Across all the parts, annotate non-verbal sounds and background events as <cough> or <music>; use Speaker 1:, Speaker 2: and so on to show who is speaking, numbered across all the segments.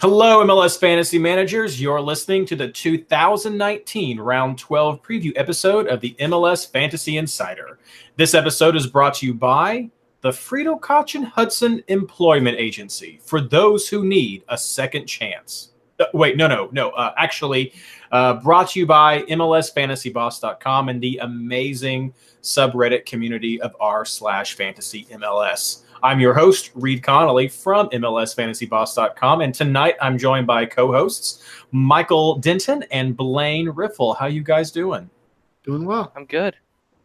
Speaker 1: Hello, MLS Fantasy Managers. You're listening to the 2019 Round 12 preview episode of the MLS Fantasy Insider. This episode is brought to you by the Friedel Koch and Hudson Employment Agency for those who need a second chance. Uh, wait, no, no, no. Uh, actually, uh, brought to you by MLSFantasyBoss.com and the amazing subreddit community of r slash fantasy MLS. I'm your host, Reed Connolly from MLSFantasyBoss.com, and tonight I'm joined by co-hosts Michael Denton and Blaine Riffle. How you guys doing?
Speaker 2: Doing well.
Speaker 3: I'm good.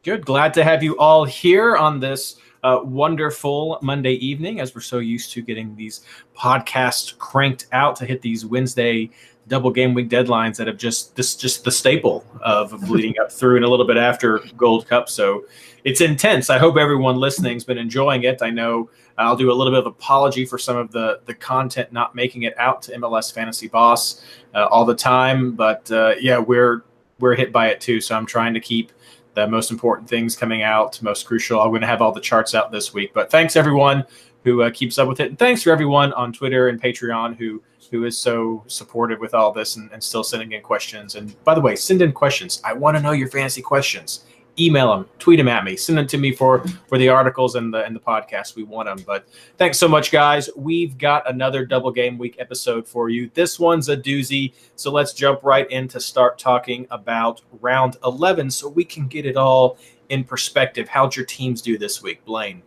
Speaker 1: Good. Glad to have you all here on this uh, wonderful Monday evening, as we're so used to getting these podcasts cranked out to hit these Wednesday double game week deadlines that have just this just the staple of <laughs> leading up through and a little bit after Gold Cup. So it's intense. I hope everyone listening's been enjoying it. I know I'll do a little bit of apology for some of the the content not making it out to MLS Fantasy Boss uh, all the time, but uh, yeah, we're we're hit by it too. So I'm trying to keep the most important things coming out, most crucial. I'm going to have all the charts out this week. But thanks everyone who uh, keeps up with it, and thanks for everyone on Twitter and Patreon who who is so supportive with all this and, and still sending in questions. And by the way, send in questions. I want to know your fantasy questions. Email them, tweet them at me, send them to me for for the articles and the and the podcast. We want them. But thanks so much, guys. We've got another double game week episode for you. This one's a doozy. So let's jump right in to start talking about round eleven, so we can get it all in perspective. How'd your teams do this week, Blaine?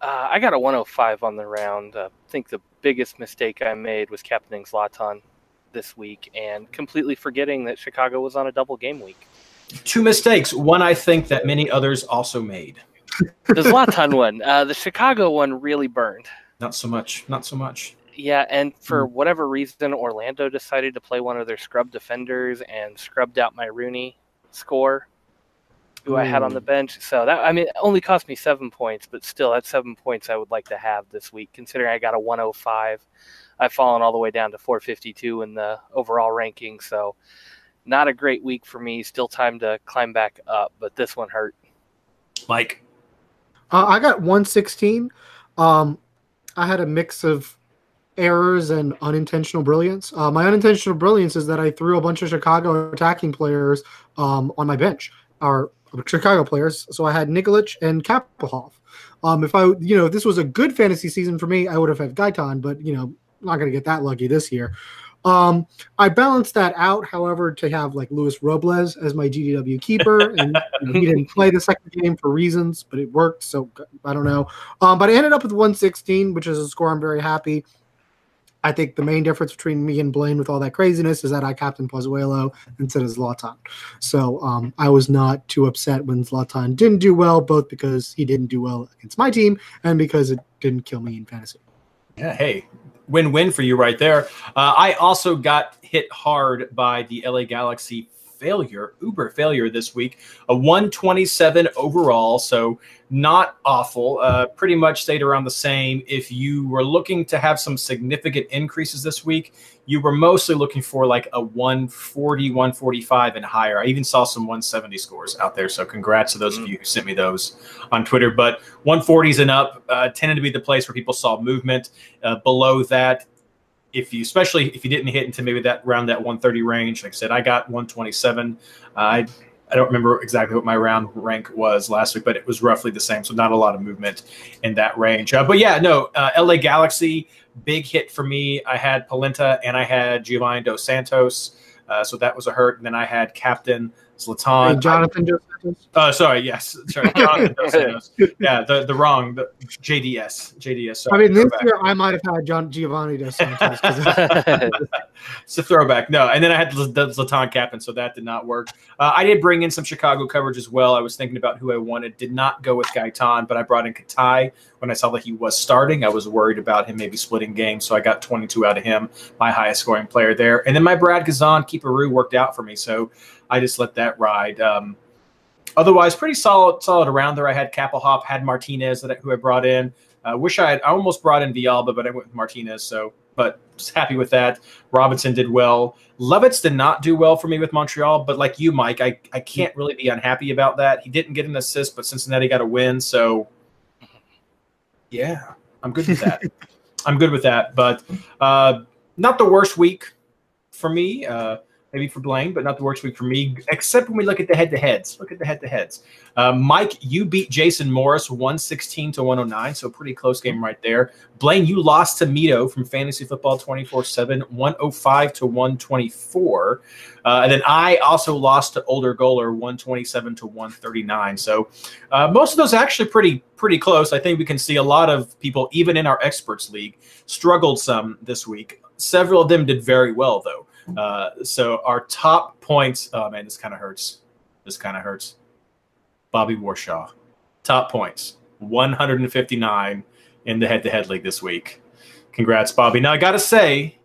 Speaker 3: Uh, I got a 105 on the round. Uh, I think the biggest mistake I made was captaining Zlatan this week and completely forgetting that Chicago was on a double game week.
Speaker 1: Two mistakes. One I think that many others also made.
Speaker 3: The Zlatan one, uh, the Chicago one really burned.
Speaker 1: Not so much. Not so much.
Speaker 3: Yeah, and for whatever reason, Orlando decided to play one of their scrub defenders and scrubbed out my Rooney score, who I had on the bench. So that I mean, it only cost me seven points, but still, that's seven points I would like to have this week, considering I got a 105. I've fallen all the way down to 452 in the overall ranking, so not a great week for me. Still time to climb back up, but this one hurt.
Speaker 1: Mike.
Speaker 2: Uh, I got 116. Um, I had a mix of errors and unintentional brilliance. Uh, my unintentional brilliance is that I threw a bunch of Chicago attacking players um, on my bench, or Chicago players. So I had Nikolic and Kappelhof. Um, if I, you know, if this was a good fantasy season for me, I would have had Gaitan, but you know, I'm not going to get that lucky this year. Um, I balanced that out, however, to have like Luis Robles as my GDW keeper, and you know, he didn't <laughs> play the second game for reasons, but it worked. So I don't know. Um, but I ended up with 116, which is a score I'm very happy. I think the main difference between me and Blaine with all that craziness is that I captain Pozuelo instead of Zlatan. So um, I was not too upset when Zlatan didn't do well, both because he didn't do well against my team and because it didn't kill me in fantasy.
Speaker 1: Yeah, hey, win-win for you right there. Uh, I also got hit hard by the LA Galaxy failure, Uber failure this week. A 127 overall, so not awful. Uh, pretty much stayed around the same. If you were looking to have some significant increases this week, you were mostly looking for like a 140, 145 and higher. I even saw some 170 scores out there. So congrats to those of you who sent me those on Twitter. But 140s and up uh, tended to be the place where people saw movement. Uh, below that, if you especially if you didn't hit into maybe that around that 130 range like i said i got 127 uh, i i don't remember exactly what my round rank was last week but it was roughly the same so not a lot of movement in that range. Uh, but yeah no uh, la galaxy big hit for me. I had polenta and i had giovanni dos santos uh, so that was a hurt. And then i had captain Zlatan.
Speaker 2: Hey, Jonathan Dos Santos.
Speaker 1: Uh, sorry, yes, sorry, Jonathan Dos <laughs> Santos. Yeah, the the wrong the JDS JDS.
Speaker 2: I mean, this year I might have had John Giovanni Dos Santos. 'cause- <laughs> <laughs>
Speaker 1: it's a throwback. No, and then I had the, the Zlatan captain, so that did not work. Uh, I did bring in some Chicago coverage as well. I was thinking about who I wanted. Did not go with Gaitan, but I brought in Katai when I saw that he was starting. I was worried about him maybe splitting games, so I got 22 out of him, my highest scoring player there. And then my Brad Guzan Keeperoo worked out for me, so I just let that ride. Um, otherwise, pretty solid, solid around there. I had Kappelhof, had Martinez that I- who I brought in. Uh, wish I had. I almost brought in Villalba, but I went with Martinez. So, but just happy with that. Robinson did well. Lovitz did not do well for me with Montreal, but like you, Mike, I, I can't really be unhappy about that. He didn't get an assist, but Cincinnati got a win. So, yeah, I'm good with that. <laughs> I'm good with that. But uh, not the worst week for me. Uh, maybe for Blaine, but not the worst week for me, except when we look at the head to heads. Look at the head to heads. Uh, Mike, you beat Jason Morris 116 to 109, so pretty close game right there. Blaine, you lost to Mito from Fantasy Football 24 7, 105 to 124. Uh, and then I also lost to Older Goaler 127 to 139. So uh, most of those are actually pretty pretty close. I think we can see a lot of people, even in our experts league, struggled some this week. Several of them did very well though. Uh, so our top points. Oh man, this kind of hurts. This kind of hurts. Bobby Warshaw, top points, 159 in the head-to-head league this week. Congrats, Bobby. Now I gotta say,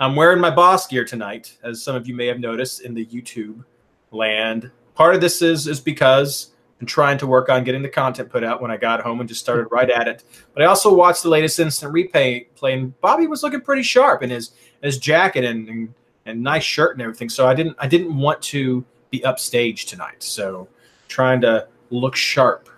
Speaker 1: I'm wearing my boss gear tonight, as some of you may have noticed in the YouTube land. Part of this is is because I'm trying to work on getting the content put out when I got home and just started <laughs> right at it. But I also watched the latest instant replay play, and Bobby was looking pretty sharp in his his jacket and, and and nice shirt and everything. So I didn't I didn't want to be upstage tonight. So trying to look sharp,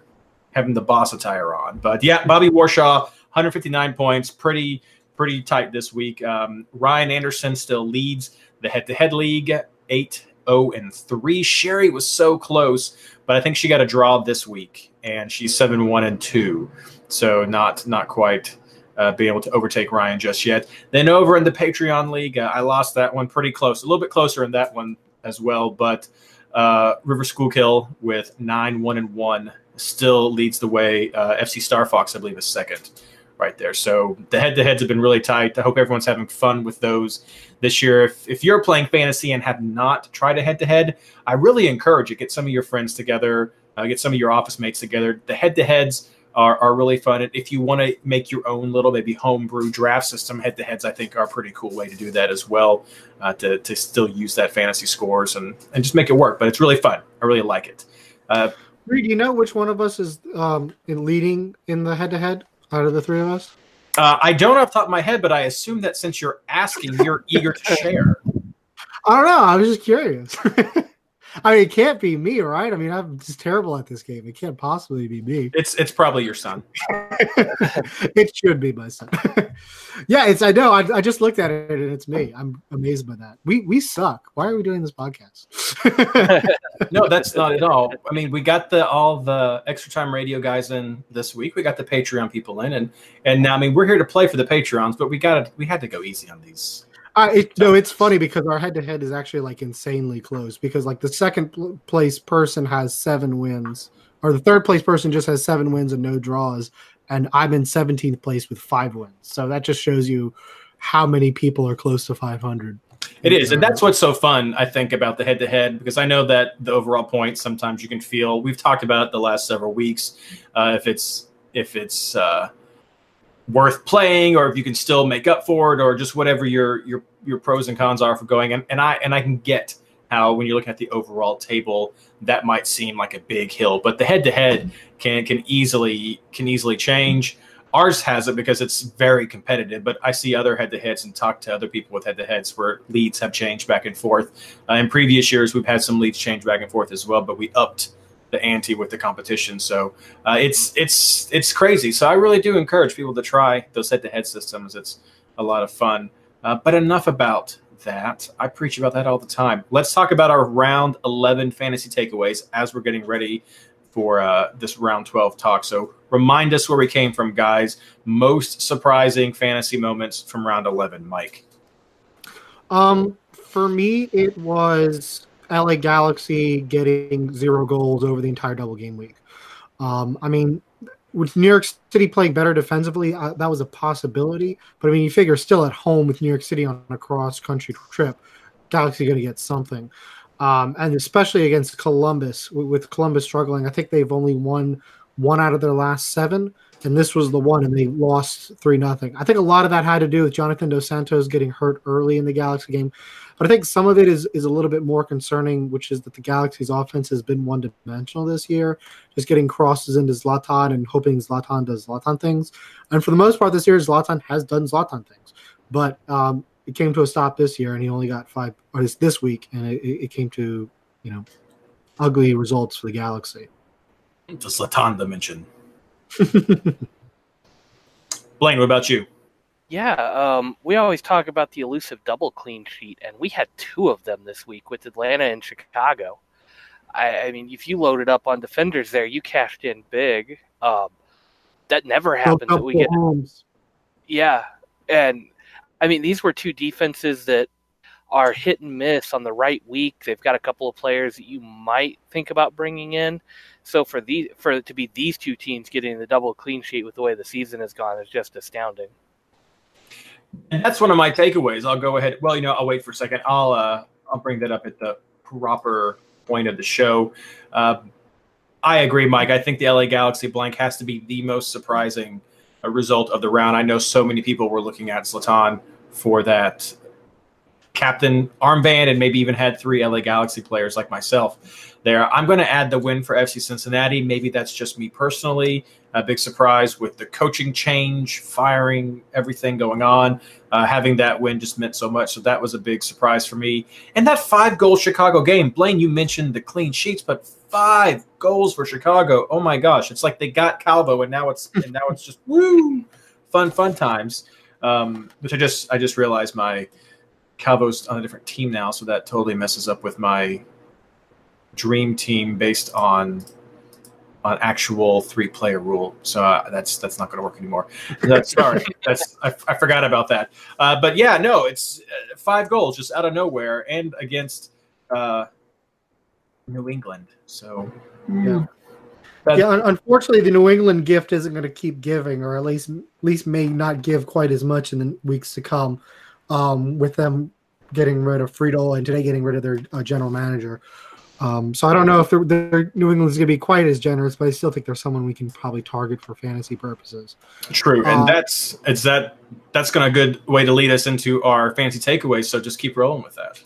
Speaker 1: having the boss attire on. But yeah, Bobby Warshaw, 159 points, pretty pretty tight this week. Um, Ryan Anderson still leads the head-to-head league, eight. 0 and 3. Sherry was so close, but I think she got a draw this week and she's 7 1 and 2. So not not quite uh, being able to overtake Ryan just yet. Then over in the Patreon League, uh, I lost that one pretty close, a little bit closer in that one as well. But uh, River Schoolkill with nine one and one still leads the way. Uh, FC Star Fox, I believe, is second right there. So the head to heads have been really tight. I hope everyone's having fun with those this year. If, if you're playing fantasy and have not tried a head to head, I really encourage you get some of your friends together, uh, get some of your office mates together. The head to heads are, are really fun. And if you want to make your own little maybe homebrew draft system, head to heads I think are a pretty cool way to do that as well. Uh, to, to still use that fantasy scores and, and just make it work. But it's really fun. I really like it. Uh,
Speaker 2: Reed, do you know which one of us is um, in leading in the head-to-head out of the three of us?
Speaker 1: uh, I don't off the top of my head, but I assume that since you're asking, you're eager to <laughs> share.
Speaker 2: I don't know. I was just curious. <laughs> I mean, it can't be me, right? I mean, I'm just terrible at this game. It can't possibly be me.
Speaker 1: It's it's probably your son. <laughs>
Speaker 2: it should be my son. <laughs> yeah, it's. I know. I, I just looked at it and it's me. I'm amazed by that. We we suck. Why are we doing this podcast? <laughs>
Speaker 1: No, that's not at all. I mean, we got the all the extra time radio guys in this week. We got the Patreon people in, and and now I mean we're here to play for the Patreons, but we got to we had to go easy on these.
Speaker 2: Uh, it, no, it's funny because our head-to-head is actually like insanely close. Because like the second pl- place person has seven wins, or the third place person just has seven wins and no draws, and I'm in 17th place with five wins. So that just shows you how many people are close to 500.
Speaker 1: It is, and that's what's so fun, I think, about the head to head, because I know that the overall points sometimes you can feel. We've talked about it the last several weeks. Uh, if it's if it's uh, worth playing, or if you can still make up for it, or just whatever your your your pros and cons are for going. And, and I and I can get how when you're looking at the overall table, that might seem like a big hill, but the head to head can can easily can easily change. Ours has it because it's very competitive, but I see other head to heads and talk to other people with head to heads where leads have changed back and forth. Uh, in previous years, we've had some leads change back and forth as well, but we upped the ante with the competition. So uh, it's it's it's crazy. So I really do encourage people to try those head to head systems. It's a lot of fun. Uh, but enough about that. I preach about that all the time. Let's talk about our round 11 fantasy takeaways as we're getting ready for uh, this round 12 talk. So remind us where we came from, guys. Most surprising fantasy moments from round 11, Mike.
Speaker 2: Um, for me, it was LA Galaxy getting zero goals over the entire double game week. Um, I mean, with New York City playing better defensively, uh, that was a possibility. But I mean, you figure still at home with New York City on a cross country trip, Galaxy going to get something. Um, and especially against Columbus, with, Columbus struggling, I think they've only won one out of their last seven, and this was the one, and they lost three nothing. I think a lot of that had to do with Jonathan Dos Santos getting hurt early in the Galaxy game, but I think some of it is is a little bit more concerning, which is that the Galaxy's offense has been one dimensional this year, just getting crosses into Zlatan and hoping Zlatan does Zlatan things. And for the most part, this year Zlatan has done Zlatan things, but um, it came to a stop this year, and he only got five. Or this this week, and it, it came to you know ugly results for the Galaxy.
Speaker 1: The Zlatan dimension. <laughs> Blaine, what about you?
Speaker 3: Yeah, um, we always talk about the elusive double clean sheet, and we had two of them this week with Atlanta and Chicago. I, I mean, if you loaded up on defenders there, you cashed in big. Um, that never happens. That we get, homes. yeah, and I mean, these were two defenses that are hit and miss on the right week. They've got a couple of players that you might think about bringing in. So for these, for it to be these two teams getting the double clean sheet with the way the season has gone is just astounding.
Speaker 1: And that's one of my takeaways. I'll go ahead. Well, you know, I'll wait for a second. I'll uh, I'll bring that up at the proper point of the show. Uh, I agree, Mike. I think the LA Galaxy blank has to be the most surprising uh, result of the round. I know so many people were looking at Zlatan for that captain armband and maybe even had three LA Galaxy players like myself there. I'm going to add the win for FC Cincinnati. Maybe that's just me personally. A big surprise with the coaching change, firing, everything going on. Uh, having that win just meant so much. So that was a big surprise for me. And that five goal Chicago game, Blaine, you mentioned the clean sheets, but five goals for Chicago. Oh my gosh, it's like they got Calvo, and now it's and now it's just <laughs> woo, fun fun times. Um, which I just I just realized my Calvo's on a different team now, so that totally messes up with my dream team based on on actual three player rule. So uh, that's that's not going to work anymore. <laughs> That's, sorry, that's I, I, forgot about that. Uh, but yeah, no, it's uh, five goals just out of nowhere and against uh, New England. So yeah.
Speaker 2: yeah, unfortunately, the New England gift isn't going to keep giving, or at least at least may not give quite as much in the weeks to come um, with them getting rid of Friedel and today getting rid of their uh, general manager. Um, so I don't know if they're, they're New England's going to be quite as generous, but I still think there's someone we can probably target for fantasy purposes.
Speaker 1: True, and uh, that's it's that that's going to a good way to lead us into our fantasy takeaways. So just keep rolling with that.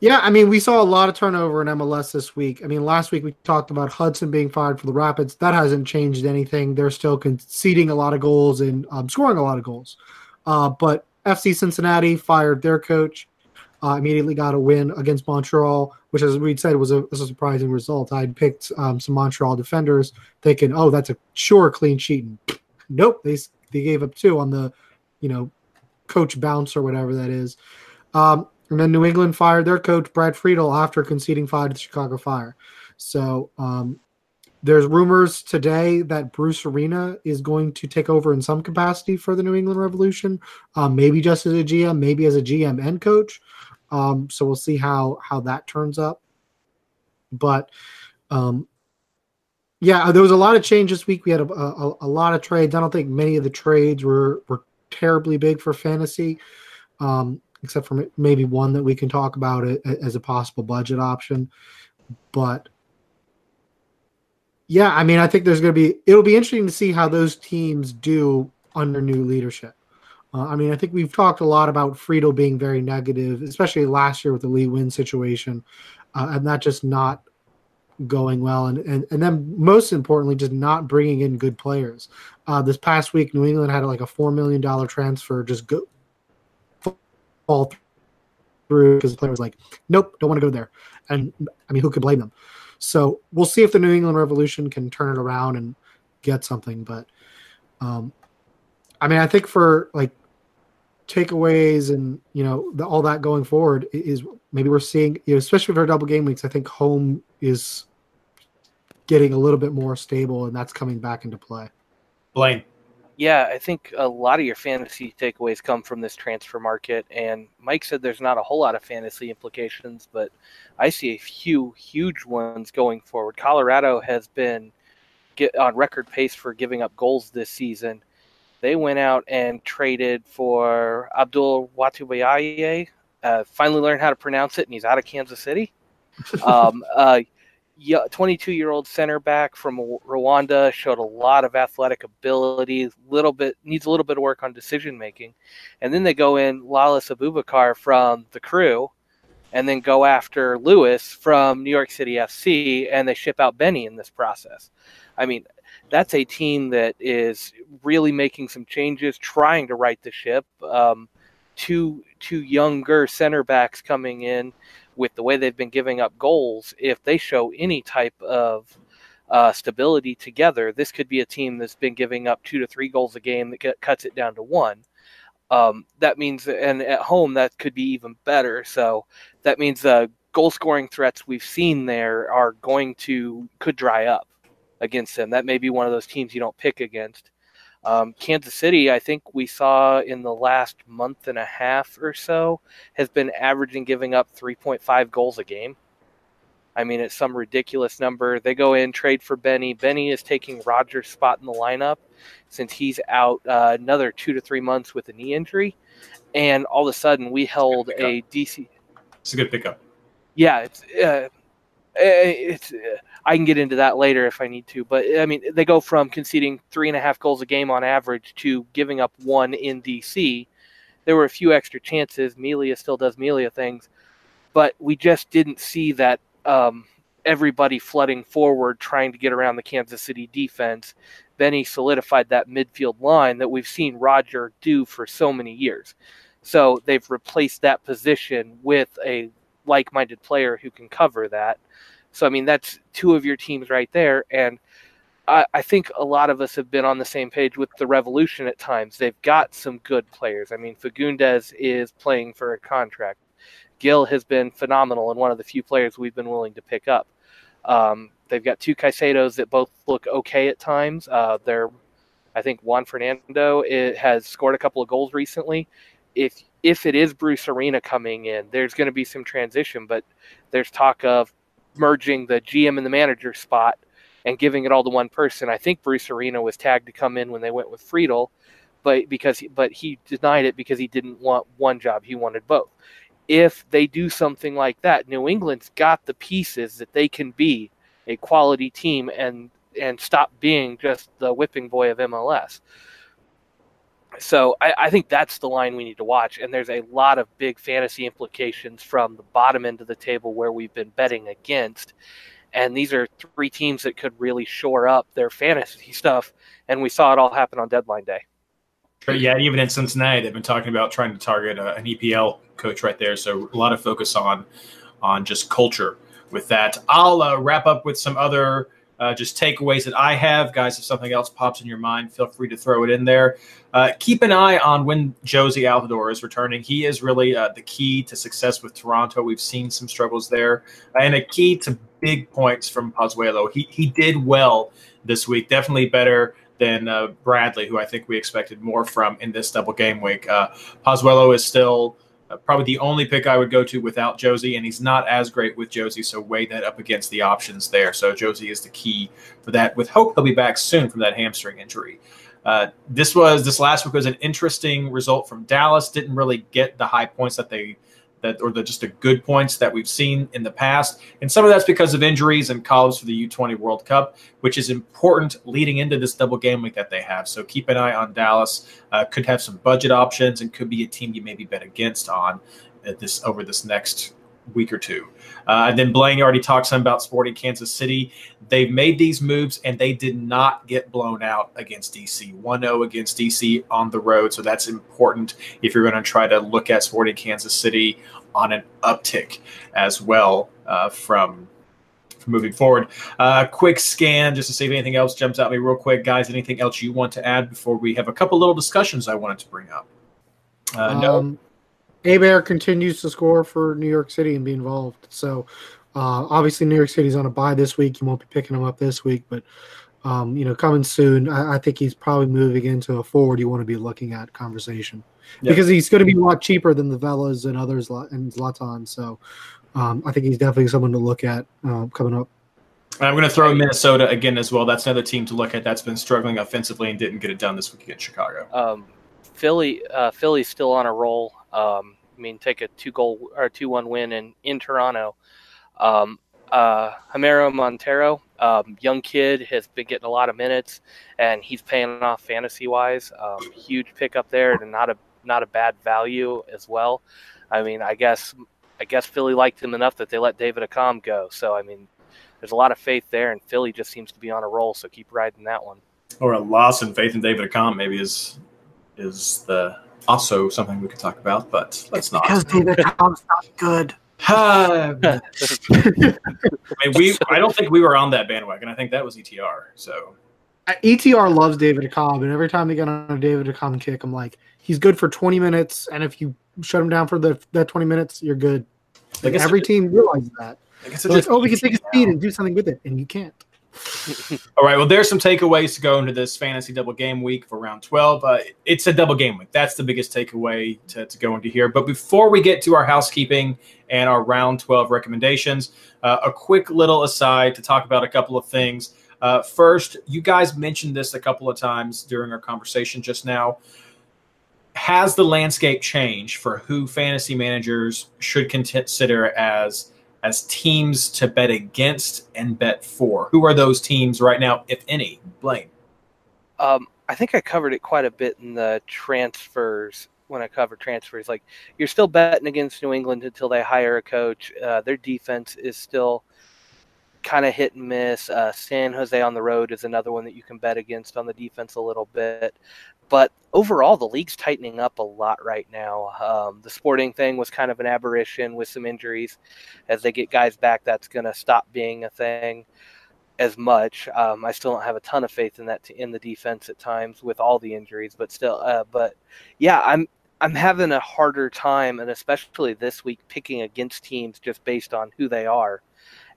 Speaker 2: Yeah, I mean, we saw a lot of turnover in MLS this week. I mean, last week we talked about Hudson being fired for the Rapids. That hasn't changed anything. They're still conceding a lot of goals and um, scoring a lot of goals. Uh, but FC Cincinnati fired their coach. Uh, immediately got a win against Montreal, which, as we said, was a, was a surprising result. I'd picked um, some Montreal defenders, thinking, "Oh, that's a sure clean sheet." And nope, they they gave up two on the, you know, coach bounce or whatever that is. Um, and then New England fired their coach Brad Friedel after conceding five to the Chicago Fire. So um, there's rumors today that Bruce Arena is going to take over in some capacity for the New England Revolution, um, maybe just as a GM, maybe as a GM and coach. Um, so we'll see how how that turns up. But um, yeah, there was a lot of change this week. We had a, a, a, lot of trades. I don't think many of the trades were were terribly big for fantasy, um, except for maybe one that we can talk about as a possible budget option. But yeah, I mean, I think there's going to be. It'll be interesting to see how those teams do under new leadership. Uh, I mean, I think we've talked a lot about Friedel being very negative, especially last year with the Lee Nguyen situation, uh, and that just not going well, and, and and then most importantly, just not bringing in good players. Uh, this past week, New England had like a four million dollar transfer just go fall through because the player was like, "Nope, don't want to go there," and I mean, who could blame them? So we'll see if the New England Revolution can turn it around and get something, but. Um, I mean, I think for like takeaways and you know the, all that going forward is maybe we're seeing you know especially for double game weeks i think home is getting a little bit more stable and that's coming back into play
Speaker 1: blaine
Speaker 3: Yeah, I think a lot of your fantasy takeaways come from this transfer market. And Mike said there's not a whole lot of fantasy implications, but I see a few huge ones going forward. Colorado has been get on record pace for giving up goals this season. They went out and traded for Abdul Rwatubyaye. Uh, finally learned how to pronounce it, and he's out of Kansas City. <laughs> um, uh, 22 year old center back from Rwanda showed a lot of athletic ability, little bit needs a little bit of work on decision making, and then they go in Lalas Abubakar from the crew, and then go after Lewis from New York City FC, and they ship out Benny in this process. I mean, that's a team that is really making some changes, trying to right the ship. Um, two two younger center backs coming in with the way they've been giving up goals, if they show any type of uh, stability together, this could be a team that's been giving up two to three goals a game that get, cuts it down to one. Um, that means, and at home, that could be even better. So that means the goal scoring threats we've seen there are going to, could dry up against them. That may be one of those teams you don't pick against. Um, Kansas City, I think we saw in the last month and a half or so, has been averaging giving up 3.5 goals a game. I mean, it's some ridiculous number. They go in, trade for Benny. Benny is taking Roger's spot in the lineup since he's out uh, another two to three months with a knee injury. And all of a sudden, we held a DC.
Speaker 1: It's a good pickup.
Speaker 3: Yeah, it's uh, it's. Uh, I can get into that later if I need to. But I mean, they go from conceding three and a half goals a game on average to giving up one in DC. There were a few extra chances. Melia still does Melia things, but we just didn't see that um, everybody flooding forward trying to get around the Kansas City defense. Benny solidified that midfield line that we've seen Roger do for so many years. So they've replaced that position with a like minded player who can cover that. So I mean, that's two of your teams right there, and I, I, think a lot of us have been on the same page with the Revolution at times. They've got some good players. I mean, Fagundez is playing for a contract. Gil has been phenomenal and one of the few players we've been willing to pick up. Um, they've got two Caicedos that both look okay at times. Uh, they're, I think Juan Fernando it has scored a couple of goals recently. If if it is Bruce Arena coming in, there's going to be some transition, but there's talk of merging the GM and the manager spot and giving it all to one person. I think Bruce Arena was tagged to come in when they went with Friedel, but because but he denied it because he didn't want one job, he wanted both. If they do something like that, New England's got the pieces that they can be a quality team and and stop being just the whipping boy of MLS so I, I, think that's the line we need to watch. And there's a lot of big fantasy implications from the bottom end of the table where we've been betting against. And these are three teams that could really shore up their fantasy stuff. And we saw it all happen on deadline day.
Speaker 1: Yeah, even in Cincinnati, they've been talking about trying to target uh, an EPL coach right there. So a lot of focus on on just culture with that. I'll uh, wrap up with some other uh, just takeaways that I have. Guys, if something else pops in your mind, feel free to throw it in there. Uh, keep an eye on when Jozy Altidore is returning. He is really uh, the key to success with Toronto. We've seen some struggles there, and a key to big points from Pozuelo. He, he did well this week, definitely better than uh, Bradley, who I think we expected more from in this double game week. Uh, Pozuelo is still uh, probably the only pick I would go to without Jozy, and he's not as great with Jozy, so weigh that up against the options there. So Jozy is the key for that. With hope he'll be back soon from that hamstring injury. Uh, this was this last week was an interesting result from Dallas. Didn't really get the high points that they that or the just the good points that we've seen in the past. And some of that's because of injuries and calls for the U20 World Cup, which is important leading into this double game week that they have. So keep an eye on Dallas. Uh, could have some budget options and could be a team you maybe bet against on this over this next week or two. Uh, and then Blaine already talked some about Sporting Kansas City. They've made these moves and they did not get blown out against DC. 1 0 against DC on the road. So that's important if you're going to try to look at Sporting Kansas City on an uptick as well uh, from. Moving forward, uh, quick scan just to see if anything else jumps out at me real quick, guys. Anything else you want to add before we have a couple little discussions I wanted to bring up? Uh, no.
Speaker 2: Heber continues to score for New York City and be involved. So uh, obviously New York City's on a buy this week. You won't be picking them up this week, but um, you know, coming soon. I, I think he's probably moving into a forward you want to be looking at conversation
Speaker 1: Yeah.
Speaker 2: because he's going to be a lot cheaper than the Velas and others Zla- and Zlatan. So um, I think he's definitely someone to look at um, coming up.
Speaker 1: And I'm going to throw in Minnesota again as well. That's another team to look at that's been struggling offensively and didn't get it done this week against Chicago.
Speaker 3: Um, Philly, uh, Philly's still on a roll. Um, I mean, take a two goal or two one win in in Toronto. Um, uh, Jamiro Monteiro, um, young kid, has been getting a lot of minutes, and he's paying off fantasy wise. Um, huge pickup there, and not a not a bad value as well. I mean, I guess I guess Philly liked him enough that they let David Accam go. So I mean, there's a lot of faith there, and Philly just seems to be on a roll. So keep riding that one.
Speaker 1: Or a loss in faith in David Accam maybe is is the also something we could talk about, but let's not.
Speaker 2: David Accam's not good. <laughs>
Speaker 1: I mean, we I don't think we were on that bandwagon. I think that was ETR. So
Speaker 2: ETR loves David Accam, and every time they get on a David Accam kick, I'm like, he's good for 20 minutes, and if you shut him down for the that 20 minutes, you're good.
Speaker 1: I guess
Speaker 2: every
Speaker 1: it-
Speaker 2: team realizes that.
Speaker 1: I guess
Speaker 2: like,
Speaker 1: just
Speaker 2: oh, we can take his speed and do something with it, and you can't. <laughs>
Speaker 1: All right. Well, there's some takeaways to go into this fantasy double game week for round 12. Uh, it's a double game week. That's the biggest takeaway to, to go into here. But before we get to our housekeeping and our round 12 recommendations, uh, a quick little aside to talk about a couple of things. Uh, first, you guys mentioned this a couple of times during our conversation just now. Has the landscape changed for who fantasy managers should consider as as teams to bet against and bet for? Who are those teams right now, if any? Blaine.
Speaker 3: Um, I think I covered it quite a bit in the transfers when I covered transfers. Like you're still betting against New England until they hire a coach. Uh, their defense is still kind of hit and miss. Uh, San Jose on the road is another one that you can bet against on the defense a little bit. But overall, the league's tightening up a lot right now. Um, the sporting thing was kind of an aberration with some injuries. As they get guys back, that's going to stop being a thing as much. Um, I still don't have a ton of faith in that t- in the defense at times with all the injuries, but still, uh, but yeah, I'm I'm having a harder time, and especially this week, picking against teams just based on who they are,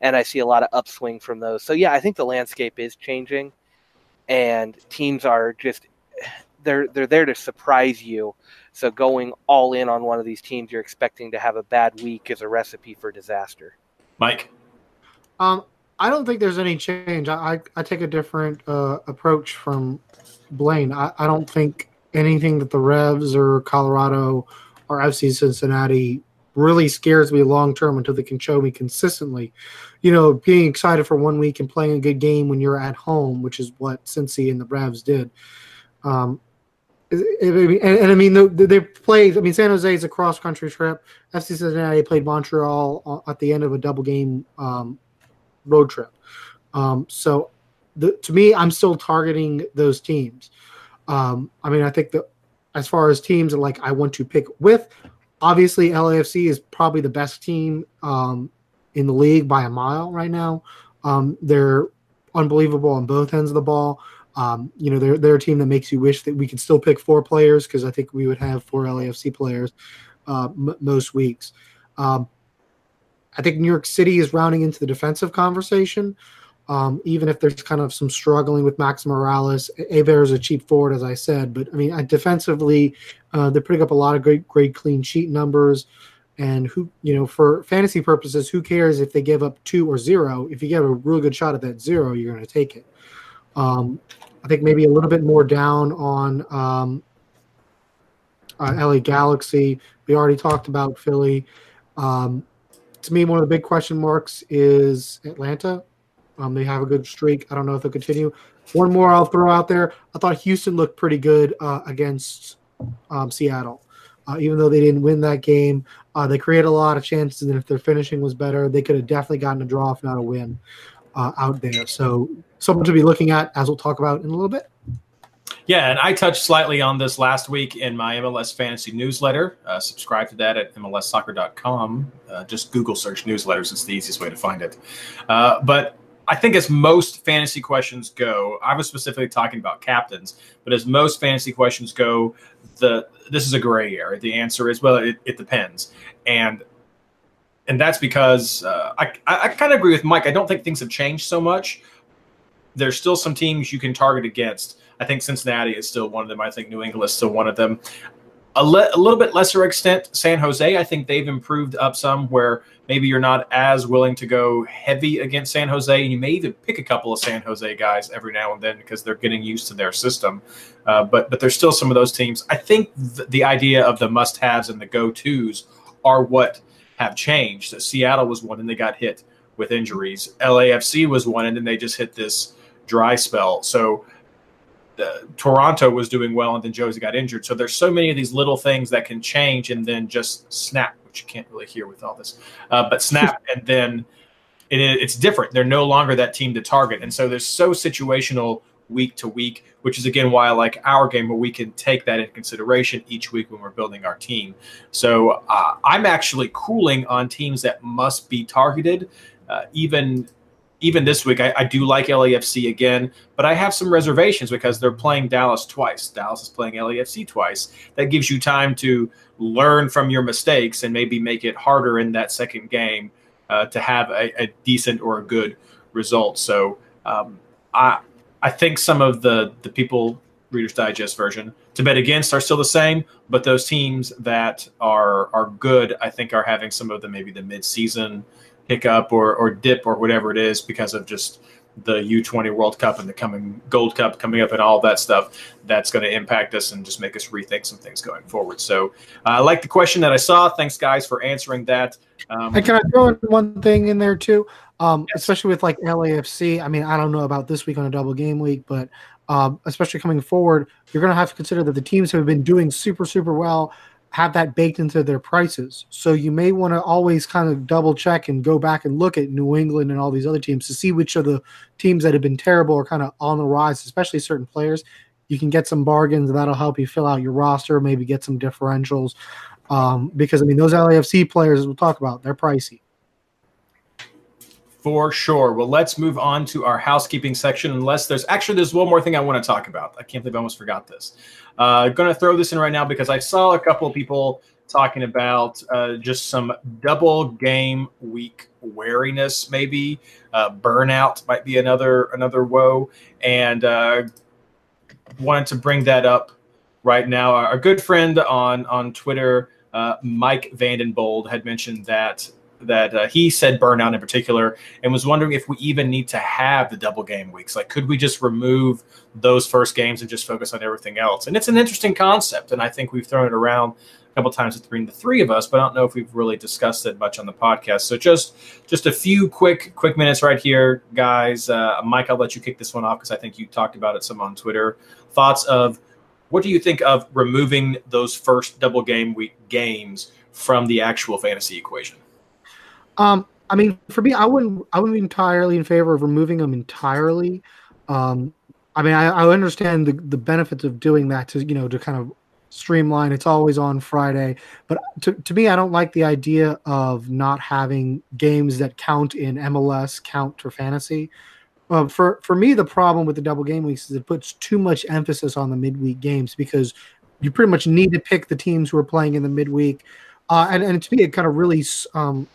Speaker 3: and I see a lot of upswing from those. So yeah, I think the landscape is changing, and teams are just they're they're there to surprise you. So going all in on one of these teams you're expecting to have a bad week is a recipe for disaster.
Speaker 1: Mike.
Speaker 2: Um, I don't think there's any change. I I, I take a different uh, approach from Blaine. I, I don't think anything that the Revs or Colorado or FC Cincinnati really scares me long term until they can show me consistently. You know, being excited for one week and playing a good game when you're at home, which is what Cincy and the Revs did. Um, and, and I mean, they, played. I mean, San Jose is a cross country trip. FC Cincinnati played Montreal at the end of a double game um, road trip. Um, so, the, to me, I'm still targeting those teams. Um, I mean, I think that as far as teams that like I want to pick with, obviously LAFC is probably the best team um, in the league by a mile right now. Um, they're unbelievable on both ends of the ball. Um, you know, they're they're a team that makes you wish that we could still pick four players because I think we would have four LAFC players uh, m- most weeks. Um, I think New York City is rounding into the defensive conversation. Um, even if there's kind of some struggling with Max Moralez, Heber is a cheap forward, as I said. But I mean, I, defensively, uh, they're putting up a lot of great, great clean sheet numbers. And who, you know, for fantasy purposes, who cares if they give up two or zero? If you get a real good shot at that zero, you're going to take it. Um, I think maybe a little bit more down on um, uh, LA Galaxy. We already talked about Philly. Um, to me, one of the big question marks is Atlanta. Um, they have a good streak. I don't know if they'll continue. One more I'll throw out there. I thought Houston looked pretty good uh, against um, Seattle. Uh, even though they didn't win that game, uh, they created a lot of chances, and if their finishing was better, they could have definitely gotten a draw, if not a win, uh, out there. So, someone to be looking at, as we'll talk about in a little bit.
Speaker 1: Yeah, and I touched slightly on this last week in my MLS fantasy newsletter. Uh, subscribe to that at MLSsoccer.com. Uh, just Google search newsletters; it's the easiest way to find it. Uh, but I think as most fantasy questions go, I was specifically talking about captains, but as most fantasy questions go, the this is a gray area. The answer is well, it, it depends, and and that's because uh, I, I kind of agree with Mike. I don't think things have changed so much. There's still some teams you can target against. I think Cincinnati is still one of them. I think New England is still one of them. A, le- a little bit lesser extent, San Jose. I think they've improved up some where maybe you're not as willing to go heavy against San Jose, and you may even pick a couple of San Jose guys every now and then because they're getting used to their system. Uh, but but there's still some of those teams. I think th- the idea of the must-haves and the go-tos are what have changed. Seattle was one, and they got hit with injuries. LAFC was one, and then they just hit this dry spell. So uh, Toronto was doing well, and then Jozy got injured. So there's so many of these little things that can change and then just snap, which you can't really hear with all this, uh, but snap, <laughs> and then it, it's different. They're no longer that team to target, and so there's so situational week to week, which is again why I like our game where we can take that into consideration each week when we're building our team. So uh, I'm actually cooling on teams that must be targeted, uh, even even this week, I, I, do like LAFC again, but I have some reservations because they're playing Dallas twice. Dallas is playing LAFC twice. That gives you time to learn from your mistakes and maybe make it harder in that second game uh, to have a, a, decent or a good result. So um, I I think some of the the people Reader's Digest version to bet against are still the same, but those teams that are are good, I think, are having some of the maybe the mid season hiccup or, or dip or whatever it is because of just the U20 World Cup and the coming Gold Cup coming up and all that stuff that's going to impact us and just make us rethink some things going forward. So uh, I like the question that I saw. Thanks, guys, for answering that.
Speaker 2: Um, and can I throw in one thing in there too? Um, yes. Especially with like LAFC. I mean, I don't know about this week on a double game week, but um, especially coming forward, you're going to have to consider that the teams have been doing super, super well have that baked into their prices. So you may want to always kind of double check and go back and look at New England and all these other teams to see which of the teams that have been terrible are kind of on the rise, especially certain players. You can get some bargains that'll help you fill out your roster, maybe get some differentials. Um, because I mean, those LAFC players, as we'll talk about, they're pricey.
Speaker 1: For sure. Well, let's move on to our housekeeping section. Unless there's actually there's one more thing I want to talk about. I can't believe I almost forgot this. Uh, going to throw this in right now because I saw a couple of people talking about uh, just some double game week wariness, maybe uh, burnout might be another another woe, and uh, wanted to bring that up right now. Our good friend on on Twitter, uh, Mike Vandenbold, had mentioned that that uh, he said burnout in particular and was wondering if we even need to have the double game weeks. Like could we just remove those first games and just focus on everything else? And it's an interesting concept and i think we've thrown it around a couple times between the three of us but i don't know if we've really discussed it much on the podcast. So just just a few quick quick minutes right here guys. Uh, mike i'll let you kick this one off because i think you talked about it some on twitter. Thoughts of what do you think of removing those first double game week games from the actual fantasy equation
Speaker 2: um, I mean, for me, I wouldn't. I wouldn't be entirely in favor of removing them entirely. Um, I mean, I, I understand the the benefits of doing that to you know to kind of streamline. It's always on Friday, but to to me, I don't like the idea of not having games that count in MLS count for fantasy. Uh, for for me, the problem with the double game weeks is it puts too much emphasis on the midweek games because you pretty much need to pick the teams who are playing in the midweek. Uh, and, and to me, it kind of really um,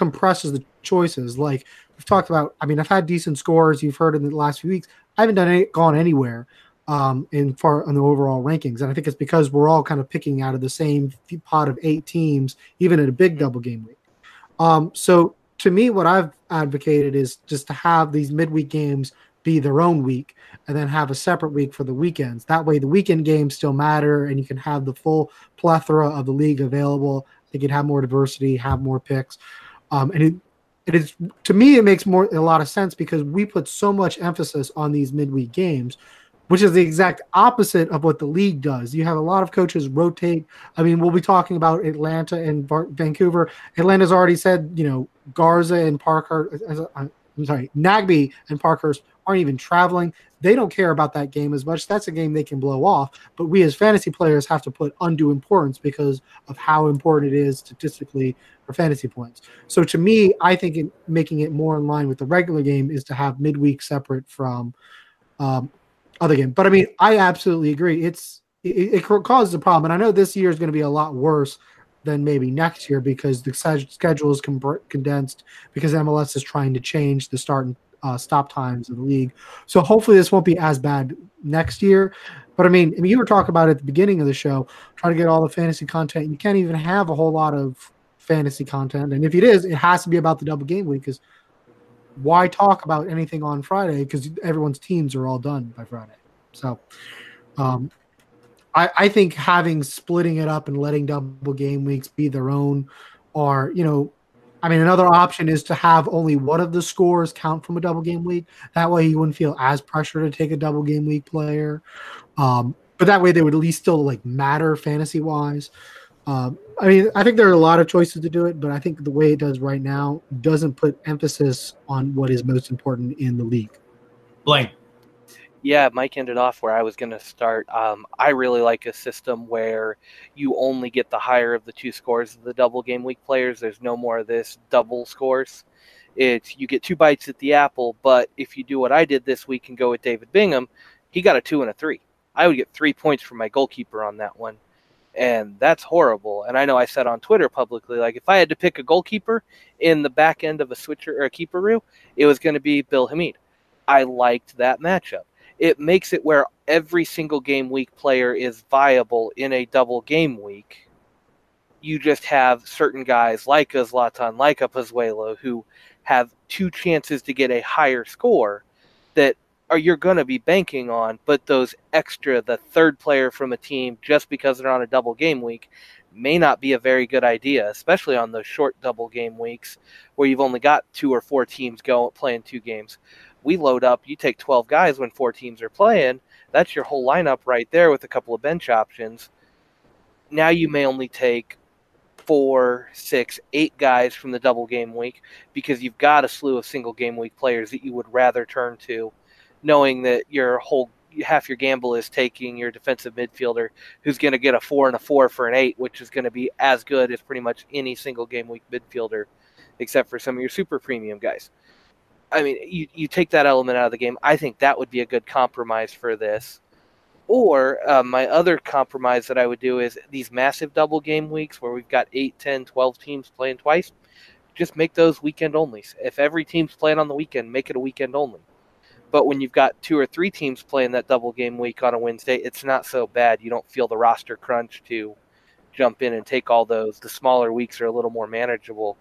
Speaker 2: compresses the choices. Like we've talked about, I mean, I've had decent scores. You've heard in the last few weeks. I haven't done any, gone anywhere um, in far on the overall rankings, and I think it's because we're all kind of picking out of the same pot of eight teams, even in a big mm-hmm. double game week. Um, so to me, what I've advocated is just to have these midweek games be their own week and then have a separate week for the weekends. That way, the weekend games still matter and you can have the full plethora of the league available. I think They can have more diversity, have more picks. Um, and it, it is to me it makes more a lot of sense because we put so much emphasis on these midweek games which is the exact opposite of what the league does. You have a lot of coaches rotate. I mean we'll be talking about atlanta and Bar- vancouver. Atlanta's already said you know garza and parker uh, i'm sorry nagbe and parkhurst aren't even traveling. They don't care about that game as much. That's a game they can blow off. But we as fantasy players have to put undue importance because of how important it is statistically for fantasy points. So to me, I think in making it more in line with the regular game is to have midweek separate from um, other game. But I mean, I absolutely agree. It's it, it causes a problem, and I know this year is going to be a lot worse than maybe next year because the schedule is condensed because MLS is trying to change the start and uh, stop times of the league. So hopefully this won't be as bad next year. But I mean, I mean, you were talking about at the beginning of the show, trying to get all the fantasy content. You can't even have a whole lot of fantasy content, and if it is, it has to be about the double game week. Because why talk about anything on Friday? Because everyone's teams are all done by Friday. So, um, I, I think having splitting it up and letting double game weeks be their own, are, you know, I mean, another option is to have only one of the scores count from a double game week. That way, you wouldn't feel as pressure to take a double game week player. Um, but that way, they would at least still like matter fantasy wise. Um, I mean, I think there are a lot of choices to do it, but I think the way it does right now doesn't put emphasis on what is most important in the league.
Speaker 1: Blaine.
Speaker 3: Yeah, Mike ended off where I was going to start. Um, I really like a system where you only get the higher of the two scores of the double game week players. There's no more of this double scores. It's you get two bites at the apple, but if you do what I did this week and go with David Bingham, he got a two and a three. I would get three points from my goalkeeper on that one. And that's horrible. And I know I said on Twitter publicly, like if I had to pick a goalkeeper in the back end of a switcher or a keeper roo, it was going to be Bill Hamid. I liked that matchup it makes it where every single game week player is viable in a double game week. You just have certain guys like a Zlatan, like a who have two chances to get a higher score that are you're going to be banking on, but those extra, the third player from a team, just because they're on a double game week, may not be a very good idea, especially on those short double game weeks where you've only got two or four teams going playing two games we load up, you take 12 guys when four teams are playing. That's your whole lineup right there with a couple of bench options. Now you may only take four, six, eight guys from the double game week because you've got a slew of single game week players that you would rather turn to, knowing that your whole half your gamble is taking your defensive midfielder who's going to get a four and a four for an eight, which is going to be as good as pretty much any single game week midfielder, except for some of your super premium guys. I mean, you, you take that element out of the game. I think that would be a good compromise for this. Or uh, my other compromise that I would do is these massive double game weeks where we've got 8, 10, 12 teams playing twice, just make those weekend only. If every team's playing on the weekend, make it a weekend only. But when you've got two or three teams playing that double game week on a Wednesday, it's not so bad. You don't feel the roster crunch to jump in and take all those. The smaller weeks are a little more manageable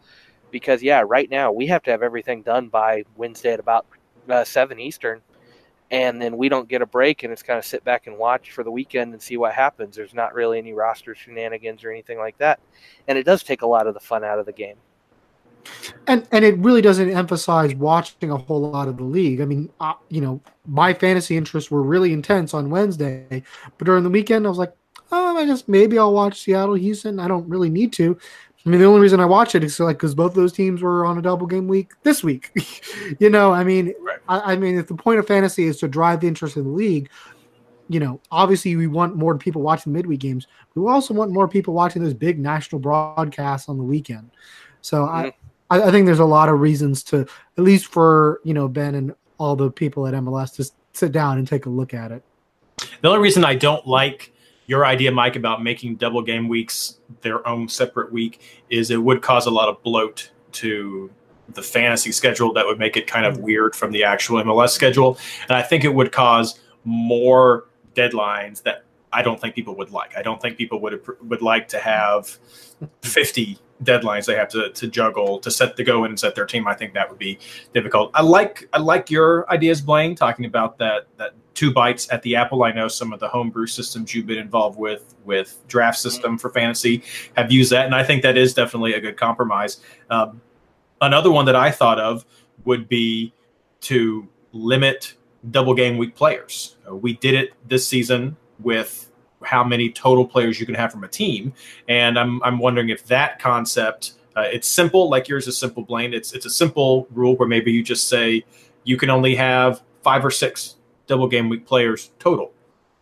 Speaker 3: because yeah, right now we have to have everything done by Wednesday at about uh, seven Eastern, and then we don't get a break, and it's kind of sit back and watch for the weekend and see what happens. There's not really any roster shenanigans or anything like that, and it does take a lot of the fun out of the game.
Speaker 2: And and it really doesn't emphasize watching a whole lot of the league. I mean, uh, you know, my fantasy interests were really intense on Wednesday, but during the weekend I was like, oh, I guess maybe I'll watch Seattle Houston. I don't really need to. I mean, the only reason I watch it is like because both those teams were on a double game week this week. <laughs> you know, I mean, right. I, I, mean, if the point of fantasy is to drive the interest in the league, you know, obviously we want more people watching midweek games. But we also want more people watching those big national broadcasts on the weekend. So mm-hmm. I, I think there's a lot of reasons to, at least for you know Ben and all the people at MLS, to sit down and take a look at it.
Speaker 1: The only reason I don't like your idea, Mike, about making double game weeks their own separate week is it would cause a lot of bloat to the fantasy schedule that would make it kind of mm. weird from the actual MLS schedule. And I think it would cause more deadlines that I don't think people would like. I don't think people would would like to have <laughs> 50 deadlines they have to, to juggle to set to go in and set their team. I think that would be difficult. I like I like your ideas, Blaine, talking about that that two bites at the apple. I know some of the homebrew systems you've been involved with, with draft mm-hmm. system for fantasy, have used that, and I think that is definitely a good compromise. Um, another one that I thought of would be to limit double game week players. Uh, we did it this season with how many total players you can have from a team, and I'm I'm wondering if that concept. Uh, it's simple, like yours is simple, Blaine. It's it's a simple rule where maybe you just say you can only have five or six double game week players total.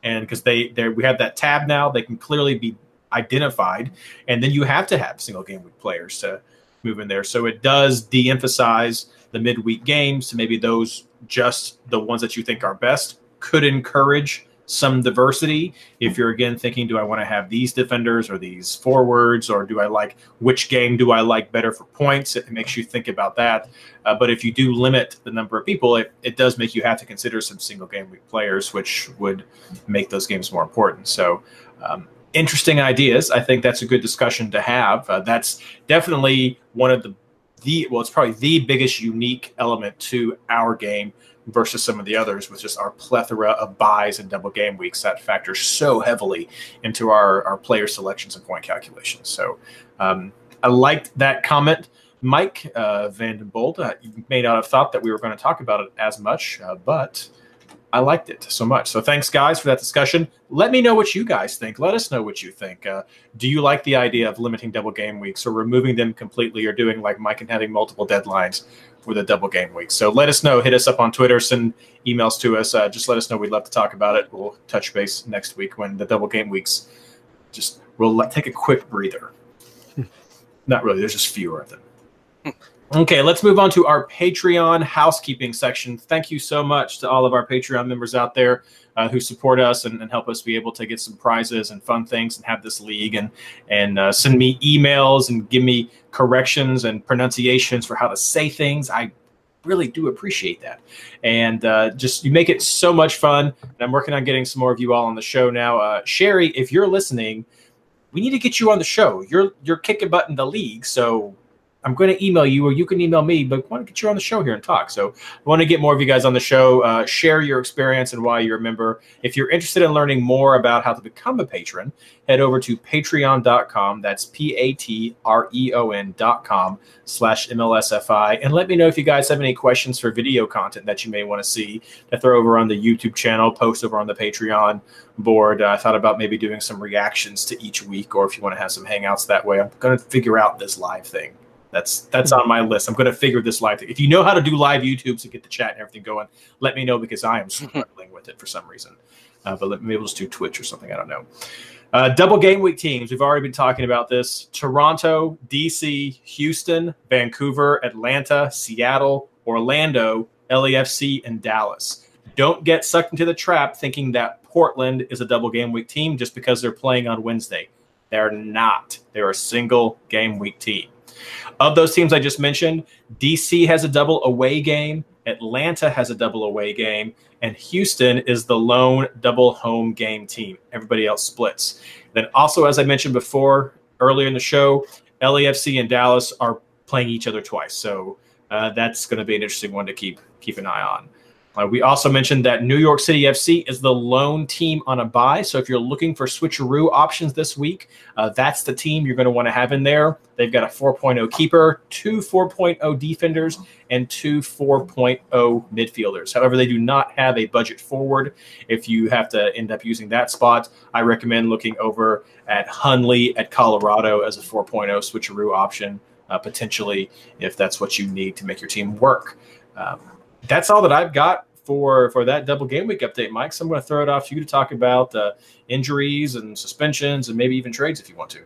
Speaker 1: And because they they we have that tab now, they can clearly be identified, and then you have to have single game week players to move in there. So it does de-emphasize the midweek games maybe those just the ones that you think are best. Could encourage some diversity. If you're again thinking, do I want to have these defenders or these forwards, or do I like which game do I like better for points? It makes you think about that. Uh, but if you do limit the number of people, it, it does make you have to consider some single game week players, which would make those games more important. So, um, interesting ideas. I think that's a good discussion to have. Uh, that's definitely one of the the well, it's probably the biggest unique element to our game versus some of the others with just our plethora of buys and double game weeks that factor so heavily into our, our player selections and point calculations. So um, I liked that comment. Mike uh, Vandenbold, uh, you may not have thought that we were going to talk about it as much, uh, but I liked it so much. So thanks, guys, for that discussion. Let me know what you guys think. Let us know what you think. Uh, do you like the idea of limiting double game weeks or removing them completely or doing like Mike and having multiple deadlines for the double game weeks? So let us know. Hit us up on Twitter, send emails to us. Uh, just let us know. We'd love to talk about it. We'll touch base next week when the double game weeks just, we'll let, take a quick breather. <laughs> Not really, there's just fewer of them. Okay, let's move on to our Patreon housekeeping section. Thank you so much to all of our Patreon members out there uh, who support us and, and, help us be able to get some prizes and fun things and have this league and and uh, send me emails and give me corrections and pronunciations for how to say things. I really do appreciate that, and uh, just you make it so much fun. And I'm working on getting some more of you all on the show now. Uh, Sherry, if you're listening, we need to get you on the show. You're you're kicking butt in the league, so I'm going to email you or you can email me, but I want to get you on the show here and talk. So I want to get more of you guys on the show, uh, share your experience and why you're a member. If you're interested in learning more about how to become a patron, head over to patreon.com. That's P-A-T-R-E-O-N dot com slash MLSFI. And let me know if you guys have any questions for video content that you may want to see to throw over on the YouTube channel, post over on the Patreon board. Uh, I thought about maybe doing some reactions to each week, or if you want to have some hangouts that way. I'm going to figure out this live thing. That's that's on my list. I'm going to figure this live. Thing. If you know how to do live YouTubes to get the chat and everything going, let me know because I am <laughs> struggling with it for some reason. Uh, but let me able to do Twitch or something. I don't know. Uh, double game week teams. We've already been talking about this. Toronto, DC, Houston, Vancouver, Atlanta, Seattle, Orlando, LAFC, and Dallas. Don't get sucked into the trap thinking that Portland is a double game week team just because they're playing on Wednesday. They're not. They're a single game week team. Of those teams I just mentioned, DC has a double away game, Atlanta has a double away game, and Houston is the lone double home game team. Everybody else splits. Then also, as I mentioned before earlier in the show, LAFC and Dallas are playing each other twice. So uh, that's going to be an interesting one to keep keep an eye on. Uh, we also mentioned that New York City FC is the lone team on a buy. So if you're looking for switcheroo options this week, uh, that's the team you're going to want to have in there. They've got a 4.0 keeper, two 4.0 defenders, and two 4.0 midfielders. However, they do not have a budget forward. If you have to end up using that spot, I recommend looking over at Hunley at Colorado as a 4.0 switcheroo option, uh, potentially, if that's what you need to make your team work. Um, that's all that I've got for for that double game week update, Mike. So I'm going to throw it off to you to talk about uh, injuries and suspensions and maybe even trades if you want to.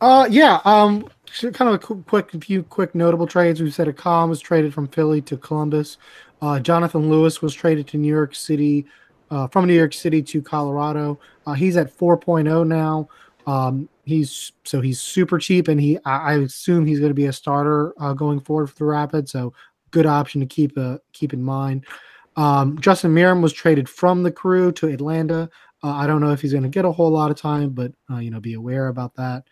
Speaker 2: Uh, yeah. Um, kind of a quick, few quick notable trades. We said a Accam was traded from Philly to Columbus. Uh, Jonathan Lewis was traded to New York City, uh, from New York City to Colorado. Uh, he's at 4.0 now. Um, he's so he's super cheap, and he I, I assume he's going to be a starter uh, going forward for the Rapids. So good option to keep uh, keep in mind. Um, Justin Meram was traded from the crew to Atlanta. Uh, I don't know if he's going to get a whole lot of time, but uh, you know, be aware about that.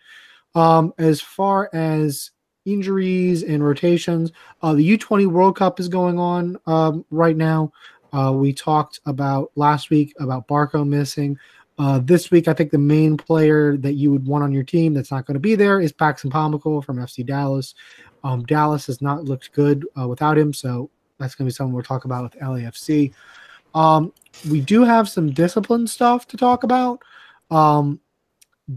Speaker 2: Um, as far as injuries and rotations, uh, the U20 World Cup is going on um, right now. Uh, we talked about last week about Barco missing. Uh, this week, I think the main player that you would want on your team that's not going to be there is Paxton Pomykal from FC Dallas. Um, Dallas has not looked good uh, without him, so that's going to be something we'll talk about with LAFC. Um, we do have some discipline stuff to talk about. Um,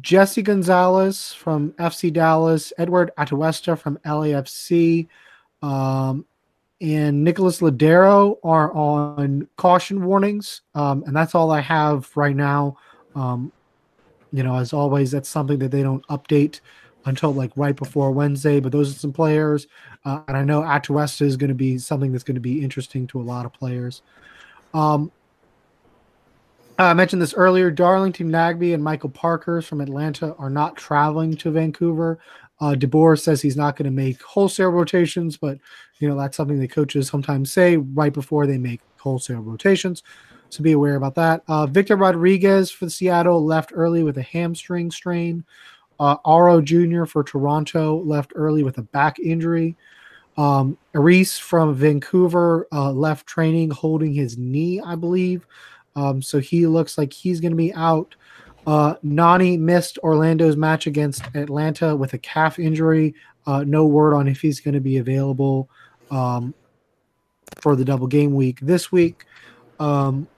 Speaker 2: Jesse Gonzalez from FC Dallas, Eduard Atuesta from LAFC, um, and Nicholas Lodeiro are on caution warnings, um, and that's all I have right now. Um, you know, as always, that's something that they don't update until like right before Wednesday. But those are some players, uh, and I know Atuesta is going to be something that's going to be interesting to a lot of players. Um, I mentioned this earlier. Darlington Nagbe and Michael Parkhurst from Atlanta are not traveling to Vancouver. Uh, DeBoer says he's not going to make wholesale rotations, but you know that's something the coaches sometimes say right before they make wholesale rotations. So be aware about that. Uh, Victor Rodriguez for Seattle left early with a hamstring strain. Uh, Auro Jr. for Toronto left early with a back injury. Um, Aris from Vancouver uh, left training holding his knee, I believe. Um, so he looks like he's going to be out. Uh, Nani missed Orlando's match against Atlanta with a calf injury. Uh, no word on if he's going to be available um, for the double game week this week. Um,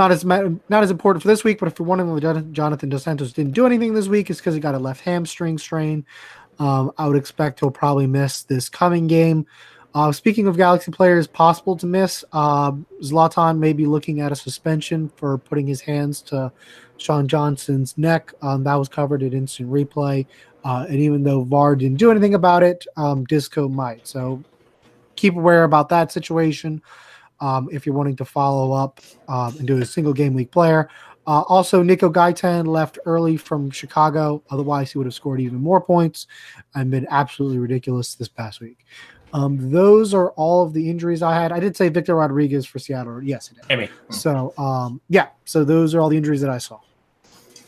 Speaker 2: not as not as important for this week, but if you're wondering Jonathan Dos Santos didn't do anything this week, it's because he got a left hamstring strain. Um, I would expect he'll probably miss this coming game. Uh, speaking of Galaxy players possible to miss, uh, Zlatan may be looking at a suspension for putting his hands to Sean Johnson's neck. Um, that was covered at instant replay. Uh, and even though VAR didn't do anything about it, um, Disco might. So keep aware about that situation um, if you're wanting to follow up um, and do a single game week player. Uh, also, Nico Gaitan left early from Chicago. Otherwise, he would have scored even more points and been absolutely ridiculous this past week. Um, those are all of the injuries I had. I did say Victor Rodriguez for Seattle. Yes, it
Speaker 1: Amy.
Speaker 2: So, um, yeah. So those are all the injuries that I saw.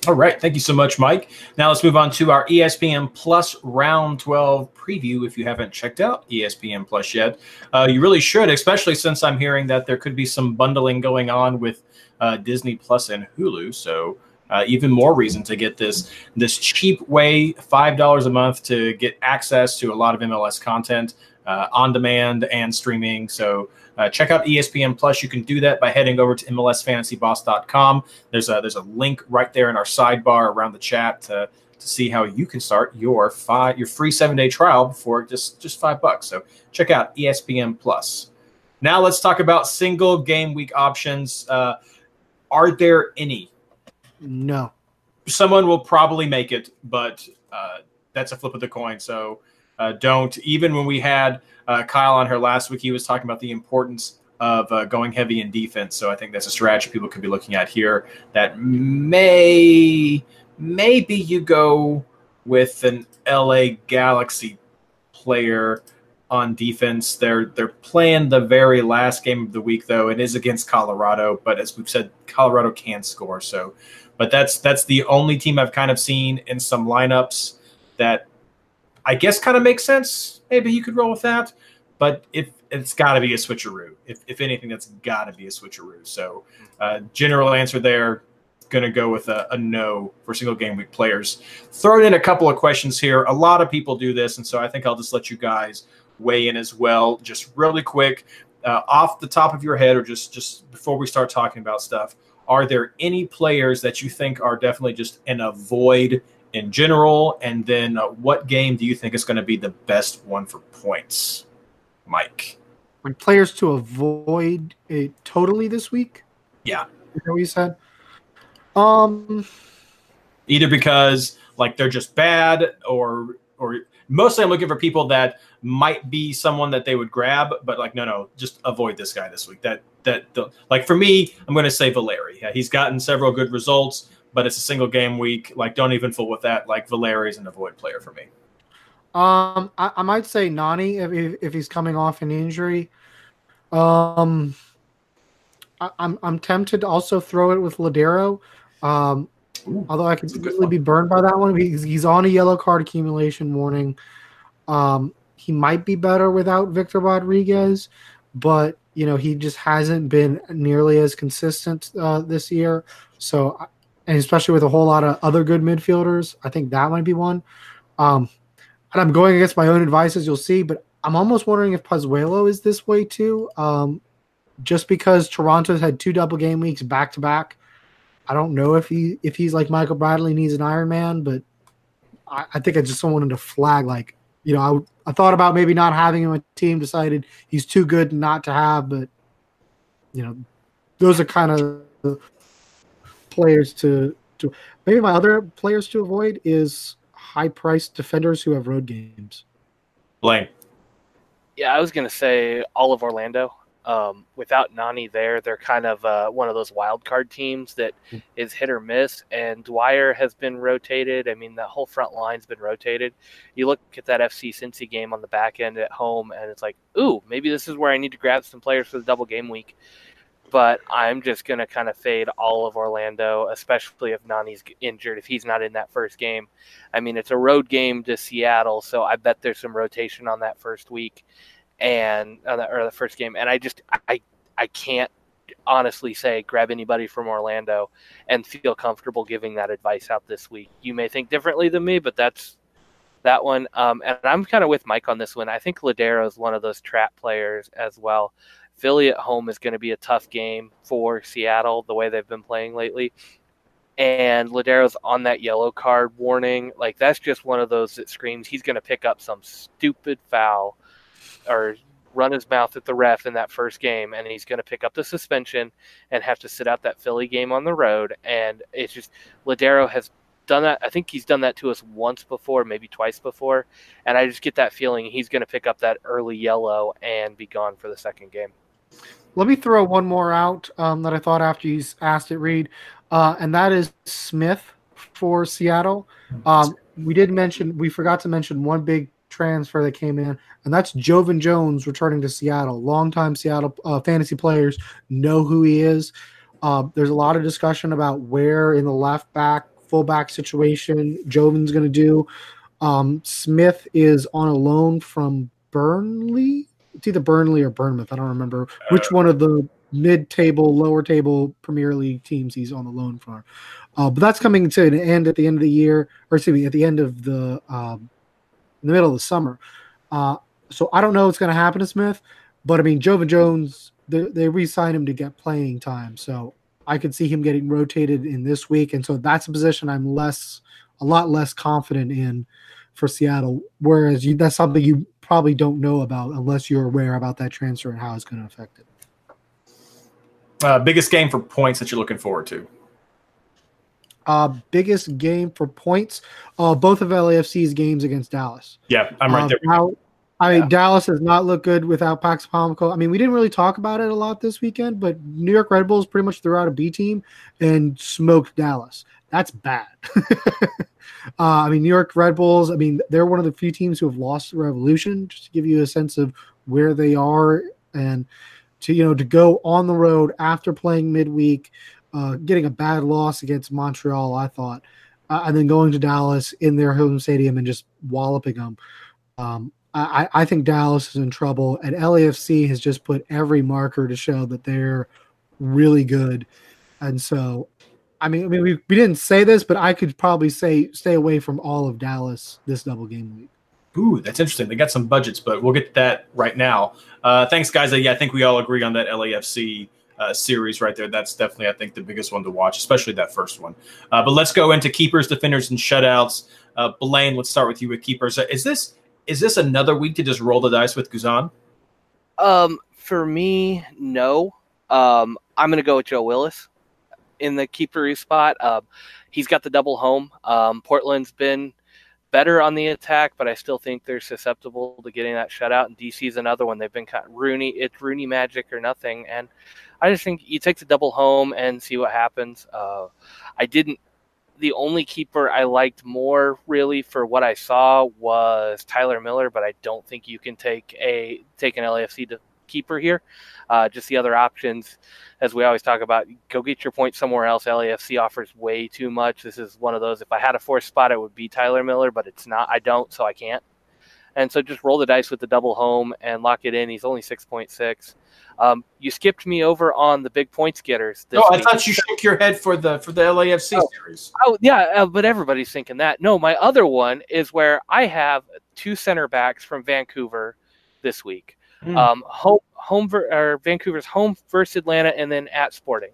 Speaker 1: All right. Thank you so much, Mike. Now let's move on to our ESPN Plus Round 12 preview. If you haven't checked out ESPN Plus yet, uh, you really should, especially since I'm hearing that there could be some bundling going on with uh, Disney Plus and Hulu. So, uh, even more reason to get this this cheap way, five dollars a month to get access to a lot of MLS content uh, on demand and streaming. So uh, check out ESPN Plus. You can do that by heading over to MLSFantasyBoss.com. There's a there's a link right there in our sidebar around the chat to, to see how you can start your five your free seven day trial before just just five bucks. So check out ESPN Plus. Now let's talk about single game week options. Uh, are there any?
Speaker 2: No.
Speaker 1: Someone will probably make it, but uh, that's a flip of the coin. So uh, don't. Even when we had uh, Kyle on her last week, he was talking about the importance of uh, going heavy in defense. So I think that's a strategy people could be looking at here. That may maybe you go with an LA Galaxy player on defense. They're they're playing the very last game of the week though. It is against Colorado, but as we've said, Colorado can score. So, but that's that's the only team I've kind of seen in some lineups that I guess kind of makes sense. Maybe you could roll with that, but if it's got to be a switcheroo. If, if anything, that's got to be a switcheroo. So, uh, general answer there, going to go with a, a no for single game week players. Throw in a couple of questions here. A lot of people do this, and so I think I'll just let you guys weigh in as well. Just really quick, uh, off the top of your head, or just just before we start talking about stuff, are there any players that you think are definitely just an avoid in general? And then uh, what game do you think is going to be the best one for points, Mike?
Speaker 2: When players to avoid it totally this week?
Speaker 1: Yeah.
Speaker 2: Is that what you said? Um,
Speaker 1: Either because like they're just bad, or or mostly I'm looking for people that might be someone that they would grab, but like no, no, just avoid this guy this week. That that the, like for me, I'm going to say Valeri. Yeah, he's gotten several good results, but it's a single game week. Like don't even fool with that. Like Valeri is an avoid player for me.
Speaker 2: Um, I, I might say Nani if, if if he's coming off an injury. Um, I, I'm I'm tempted to also throw it with Lodeiro. Um, although I could
Speaker 1: that's a good
Speaker 2: easily be burned by that one. He's, he's on a yellow card accumulation warning. Um, he might be better without Victor Rodriguez, but you know he just hasn't been nearly as consistent uh, this year. So, and especially with a whole lot of other good midfielders, I think that might be one. Um, and I'm going against my own advice, as you'll see, but I'm almost wondering if Pozuelo is this way too. Um, just because Toronto's had two double game weeks back to back. I don't know if he if he's like Michael Bradley needs an Iron Man, but I, I think I just wanted to flag like you know I, I thought about maybe not having him a team. Decided he's too good not to have, but you know those are kind of players to to maybe my other players to avoid is high priced defenders who have road games.
Speaker 1: Blaine.
Speaker 3: Yeah, I was gonna say all of Orlando. Um, without Nani there, they're kind of uh, one of those wild card teams that is hit or miss. And Dwyer has been rotated. I mean, the whole front line's been rotated. You look at that FC Cincy game on the back end at home, and it's like, ooh, maybe this is where I need to grab some players for the double game week. But I'm just going to kind of fade all of Orlando, especially if Nani's injured, if he's not in that first game. I mean, it's a road game to Seattle, so I bet there's some rotation on that first week and or the first game, and I just I I can't honestly say grab anybody from Orlando and feel comfortable giving that advice out this week. You may think differently than me, but that's that one. Um, and I'm kind of with Mike on this one. I think Lodeiro is one of those trap players as well. Philly at home is going to be a tough game for Seattle the way they've been playing lately. And Lodeiro's on that yellow card warning. Like that's just one of those that screams he's going to pick up some stupid foul or run his mouth at the ref in that first game, and he's going to pick up the suspension and have to sit out that Philly game on the road. And it's just Lodeiro has done that. I think he's done that to us once before, maybe twice before, and I just get that feeling he's going to pick up that early yellow and be gone for the second game.
Speaker 2: Let me throw one more out um, that I thought after you asked it, Reed, uh, and that is Smith for Seattle. Um, we did mention we forgot to mention one big transfer that came in, and that's Joevin Jones returning to Seattle. Longtime Seattle uh, fantasy players know who he is. Uh, there's a lot of discussion about where in the left back, fullback situation Joevin's going to do. Um, Smith is on a loan from Burnley. It's either Burnley or Bournemouth. I don't remember which one of the mid-table, lower table Premier League teams he's on the loan for. Uh, but that's coming to an end at the end of the year, or excuse me, at the end of the um, in the middle of the summer. Uh, so I don't know what's going to happen to Smith, but I mean, Joevin Jones, they, they re-signed him to get playing time, so I could see him getting rotated in this week, and so that's a position I'm less, a lot less confident in for Seattle. Whereas you, that's something you probably don't know about unless you're aware about that transfer and how it's going to affect it.
Speaker 1: Uh, biggest game for points that you're looking forward to?
Speaker 2: Uh, biggest game for points. Uh, both of LAFC's games against Dallas.
Speaker 1: Yeah, I'm right
Speaker 2: Um,
Speaker 1: there.
Speaker 2: How, I mean,
Speaker 1: Yeah.
Speaker 2: Dallas does not look good without Pax Pomykal. I mean, we didn't really talk about it a lot this weekend, but New York Red Bulls pretty much threw out a B team and smoked Dallas. That's bad. <laughs> uh, I mean, New York Red Bulls. I mean, they're one of the few teams who have lost the Revolution. Just to give you a sense of where they are, and to you know to go on the road after playing midweek, uh, getting a bad loss against Montreal. I thought, uh, and then going to Dallas in their home stadium and just walloping them. Um, I, I think Dallas is in trouble, and LAFC has just put every marker to show that they're really good. And so, I mean, I mean, we, we didn't say this, but I could probably say stay away from all of Dallas this double game week.
Speaker 1: Ooh, that's interesting. They got some budgets, but we'll get to that right now. Uh, thanks, guys. Uh, yeah, I think we all agree on that LAFC uh, series right there. That's definitely, I think, the biggest one to watch, especially that first one. Uh, but let's go into keepers, defenders, and shutouts. Uh, Blaine, let's start with you with keepers. Uh, is this is this another week to just roll the dice with Guzan?
Speaker 3: Um, for me, no. Um, I'm going to go with Joe Willis in the keeper spot. Um, he's got the double home. Um, Portland's been better on the attack, but I still think they're susceptible to getting that shutout. And DC's another one. They've been kind of Rooney. It's Rooney magic or nothing. And I just think you take the double home and see what happens. Uh, I didn't. The only keeper I liked more, really, for what I saw, was Tyler Miller. But I don't think you can take a take an LAFC to keeper here. Uh, just the other options, as we always talk about, go get your points somewhere else. LAFC offers way too much. This is one of those. If I had a fourth spot, it would be Tyler Miller, but it's not. I don't, so I can't. And so just roll the dice with the double home and lock it in. He's only six point six. Um, you skipped me over on the big points getters.
Speaker 1: No, I
Speaker 3: week.
Speaker 1: thought you shook your head for the for the LAFC
Speaker 3: Oh.
Speaker 1: series.
Speaker 3: Oh yeah, uh, but everybody's thinking that. No, my other one is where I have two center backs from Vancouver this week.
Speaker 1: Hmm.
Speaker 3: Um, home home ver- or Vancouver's home versus Atlanta, and then at Sporting.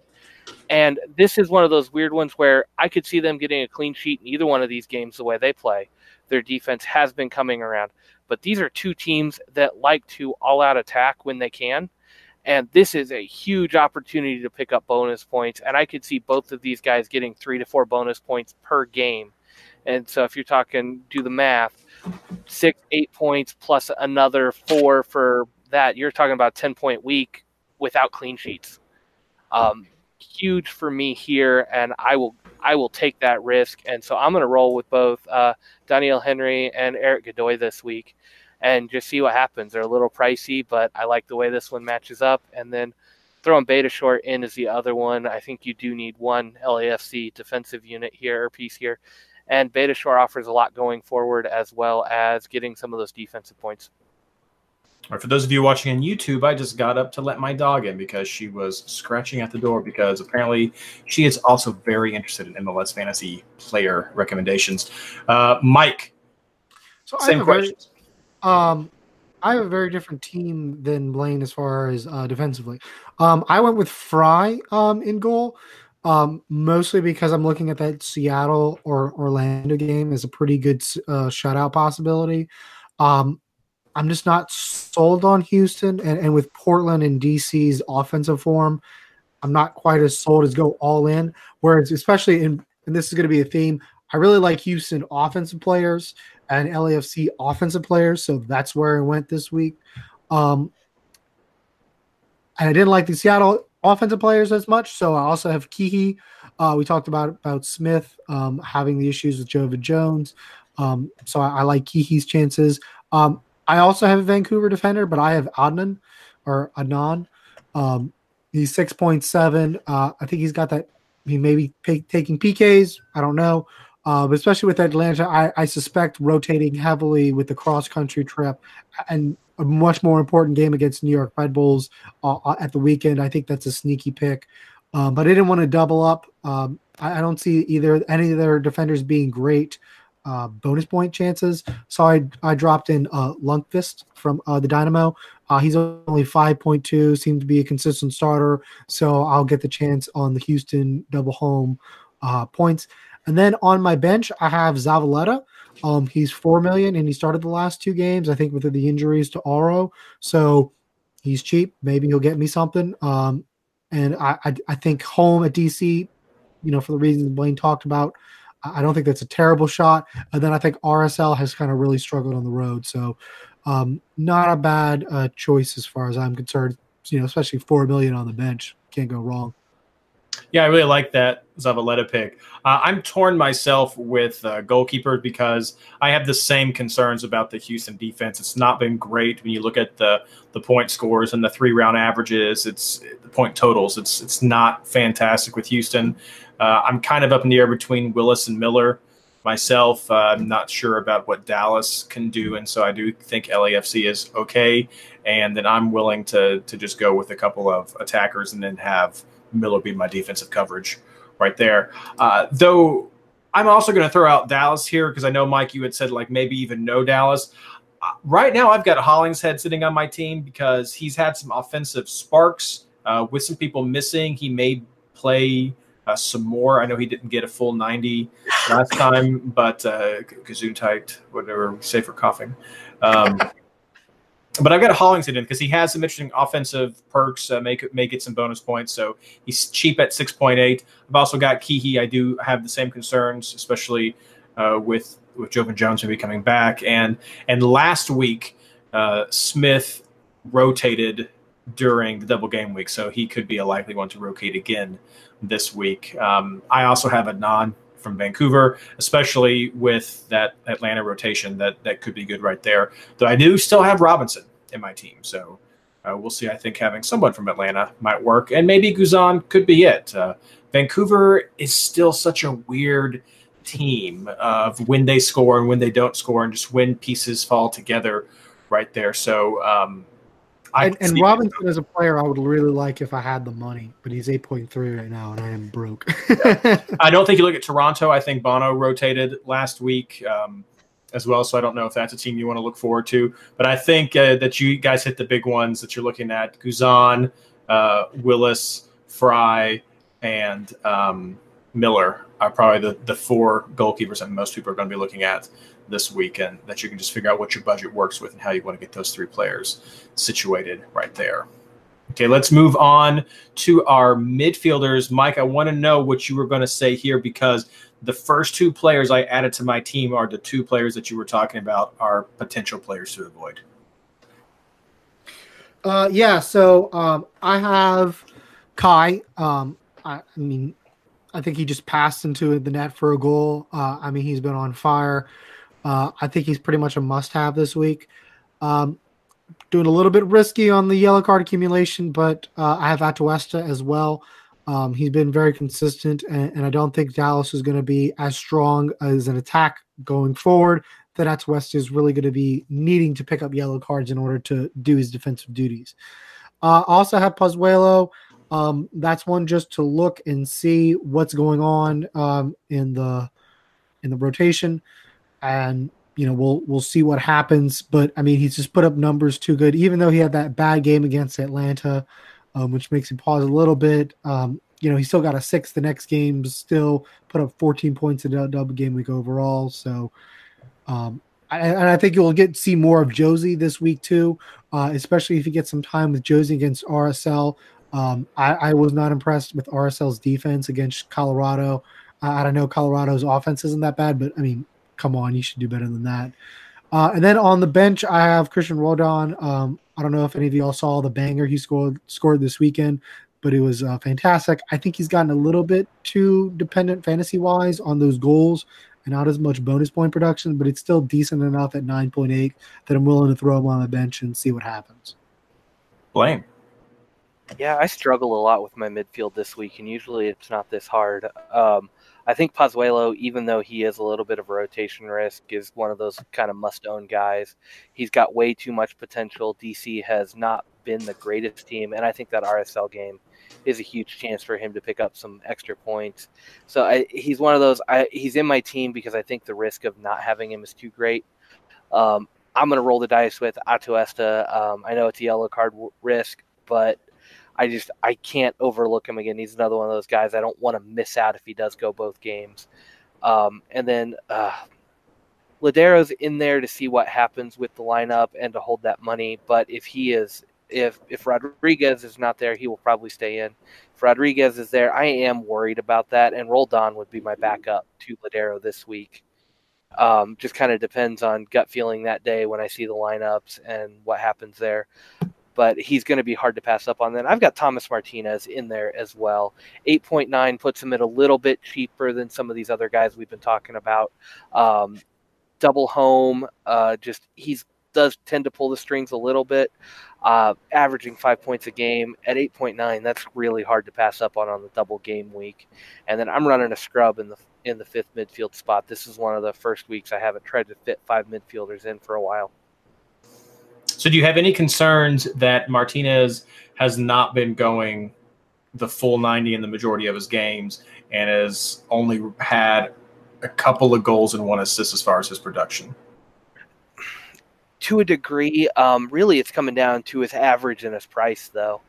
Speaker 3: And this is one of those weird ones where I could see them getting a clean sheet in either one of these games the way they play. Their defense has been coming around, but these are two teams that like to all out attack when they can. And this is a huge opportunity to pick up bonus points. And I could see both of these guys getting three to four bonus points per game. And so if you're talking, do the math, six, eight points plus another four for that, you're talking about 10 point week without clean sheets. Um, huge for me here, and I will I will take that risk. And so I'm going to roll with both uh, Doneil Henry and Erik Godoy this week, and just see what happens. They're a little pricey, but I like the way this one matches up. And then throwing Beitashour in is the other one. I think you do need one LAFC defensive unit here or piece here, and Beitashour offers a lot going forward as well as getting some of those defensive points.
Speaker 1: All right, for those of you watching on YouTube, I just got up to let my dog in because she was scratching at the door because apparently she is also very interested in MLS fantasy player recommendations. Uh, Mike,
Speaker 2: So
Speaker 1: same
Speaker 2: have a very-
Speaker 1: questions.
Speaker 2: Um, I have a very different team than Blaine as far as uh, defensively. Um, I went with Frei um, in goal, um, mostly because I'm looking at that Seattle or Orlando game as a pretty good uh, shutout possibility. Um, I'm just not sold on Houston, and, and with Portland and DC's offensive form, I'm not quite as sold as go all in. Whereas, especially in, and this is going to be a theme, I really like Houston offensive players and LAFC offensive players. So that's where I went this week. Um, and I didn't like the Seattle offensive players as much. So I also have Kihi. Uh, we talked about about Smith um, having the issues with Joevin Jones. Um, so I, I like Kihi's chances. Um, I also have a Vancouver defender, but I have Adnan or Adnan. Um, he's six point seven. Uh, I think he's got that. He may be taking PKs. I don't know. Uh, but especially with Atlanta, I, I suspect rotating heavily with the cross country trip and a much more important game against New York Red Bulls uh, uh, at the weekend. I think that's a sneaky pick. Um, but I didn't want to double up. Um, I, I don't see either any of their defenders being great uh, bonus point chances. So I I dropped in uh, Lundkvist from uh, the Dynamo. Uh, he's only 5.2, seems to be a consistent starter. So I'll get the chance on the Houston double home uh, points. And then on my bench, I have Zavaleta. Um, he's four million, and he started the last two games. I think with the injuries to Auro. so he's cheap. Maybe he'll get me something. Um, and I, I, I think home at DC, you know, for the reasons Blaine talked about, I don't think that's a terrible shot. And then I think RSL has kind of really struggled on the road, so um, not a bad uh, choice as far as I'm concerned. You know, especially four million on the bench, can't go wrong.
Speaker 1: Yeah, I really like that Zavaleta pick. Uh, I'm torn myself with uh, goalkeepers because I have the same concerns about the Houston defense. It's not been great when you look at the the point scores and the three round averages. It's the point totals. It's it's not fantastic with Houston. Uh, I'm kind of up in the air between Willis and Miller. Myself, uh, I'm not sure about what Dallas can do, and so I do think LAFC is okay. And then I'm willing to to just go with a couple of attackers and then have Miller be my defensive coverage right there. Uh, though I'm also going to throw out Dallas here because I know Mike, you had said like maybe even no Dallas. Uh, right now, I've got Hollingshead sitting on my team because he's had some offensive sparks uh, with some people missing. He may play uh, some more. I know he didn't get a full 90 last time, but uh, Gesundheit, whatever say for coughing. Um, but I've got Hollingshead in because he has some interesting offensive perks, uh, make may get some bonus points. So he's cheap at six point eight. I've also got Kihi. I do have the same concerns, especially uh, with with Joevin Jones maybe coming back. And and last week, uh, Smith rotated during the double game week, so he could be a likely one to rotate again this week. Um, I also have a non from Vancouver, especially with that Atlanta rotation that that could be good right there. Though I do still have Robinson in my team, so uh, we'll see. I think having someone from Atlanta might work, and maybe Guzan could be it. Uh, Vancouver is still such a weird team of when they score and when they don't score, and just when pieces fall together right there. So. Um,
Speaker 2: And, and Robinson is a player I would really like if I had the money, but he's 8.3 right now, and I am broke. <laughs>
Speaker 1: I don't think you look at Toronto. I think Bono rotated last week um, as well, so I don't know if that's a team you want to look forward to. But I think uh, that you guys hit the big ones that you're looking at: Guzan, uh, Willis, Frei, and um, Miller are probably the the four goalkeepers that most people are going to be looking at this weekend. That you can just figure out what your budget works with and how you want to get those three players situated right there. Okay, let's move on to our midfielders. Mike, I want to know what you were going to say here because the first two players I added to my team are the two players that you were talking about are potential players to avoid.
Speaker 2: Uh, yeah. So um, I have Kai. Um, I, I mean, I think he just passed into the net for a goal. Uh, I mean, he's been on fire. Uh, I think he's pretty much a must-have this week. Um, doing a little bit risky on the yellow card accumulation, but uh, I have Atuesta as well. Um, he's been very consistent, and, and I don't think Dallas is going to be as strong as an attack going forward. That Atuesta is really going to be needing to pick up yellow cards in order to do his defensive duties. Uh, also have Pozuelo. Um, that's one just to look and see what's going on um, in the in the rotation, and you know we'll we'll see what happens. But I mean, he's just put up numbers too good, even though he had that bad game against Atlanta, um, which makes him pause a little bit. Um, you know, he still got a six the next game, still put up 14 points in a double game week overall. So, um, I, and I think you'll get see more of Jozy this week too, uh, especially if you get some time with Jozy against RSL. Um, I, I, was not impressed with RSL's defense against Colorado. Uh, I don't know Colorado's offense isn't that bad, but I mean, come on, you should do better than that. Uh, and then on the bench, I have Cristian Roldan. Um, I don't know if any of y'all saw the banger he scored scored this weekend, but it was uh, fantastic. I think he's gotten a little bit too dependent fantasy wise on those goals and not as much bonus point production, but it's still decent enough at 9.8 that I'm willing to throw him on the bench and see what happens.
Speaker 1: Blaine.
Speaker 3: Yeah, I struggle a lot with my midfield this week, and usually it's not this hard. Um, I think Pozuelo, even though he is a little bit of a rotation risk, is one of those kind of must own guys. He's got way too much potential. DC has not been the greatest team, and I think that RSL game is a huge chance for him to pick up some extra points. So I, he's one of those. I, he's in my team because I think the risk of not having him is too great. Um, I'm going to roll the dice with Atuesta. Um, I know it's a yellow card w- risk, but I just I can't overlook him again. He's another one of those guys I don't want to miss out if he does go both games. Um, and then uh, Lodeiro's in there to see what happens with the lineup and to hold that money. But if he is if if Rodriguez is not there, he will probably stay in. If Rodriguez is there, I am worried about that. And Roldan would be my backup to Lodeiro this week. Um, just kind of depends on gut feeling that day when I see the lineups and what happens there but he's going to be hard to pass up on. Then I've got Thomas Martinez in there as well. 8.9 puts him at a little bit cheaper than some of these other guys we've been talking about. Um, double home, uh, just he's does tend to pull the strings a little bit, uh, averaging five points a game at 8.9. That's really hard to pass up on on the double game week. And then I'm running a scrub in the in the fifth midfield spot. This is one of the first weeks I haven't tried to fit five midfielders in for a while.
Speaker 1: So, do you have any concerns that Martinez has not been going the full 90 in the majority of his games and has only had a couple of goals and one assist as far as his production?
Speaker 3: To a degree, um, really, it's coming down to his average and his price, though.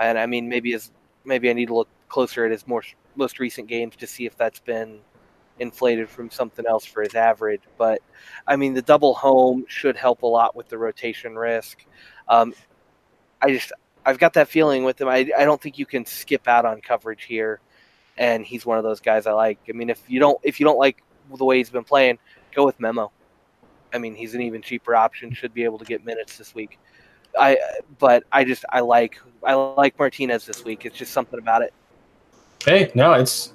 Speaker 3: And I mean, maybe his maybe I need to look closer at his more most recent games to see if that's been inflated from something else for his average. But I mean, the double home should help a lot with the rotation risk. Um, I just I've got that feeling with him. I I don't think you can skip out on coverage here, and he's one of those guys I like. I mean, if you don't if you don't like the way he's been playing, go with Memo. I mean, he's an even cheaper option. Should be able to get minutes this week. I but I just I like I like Martinez this week. It's just something about it.
Speaker 1: Hey, no, it's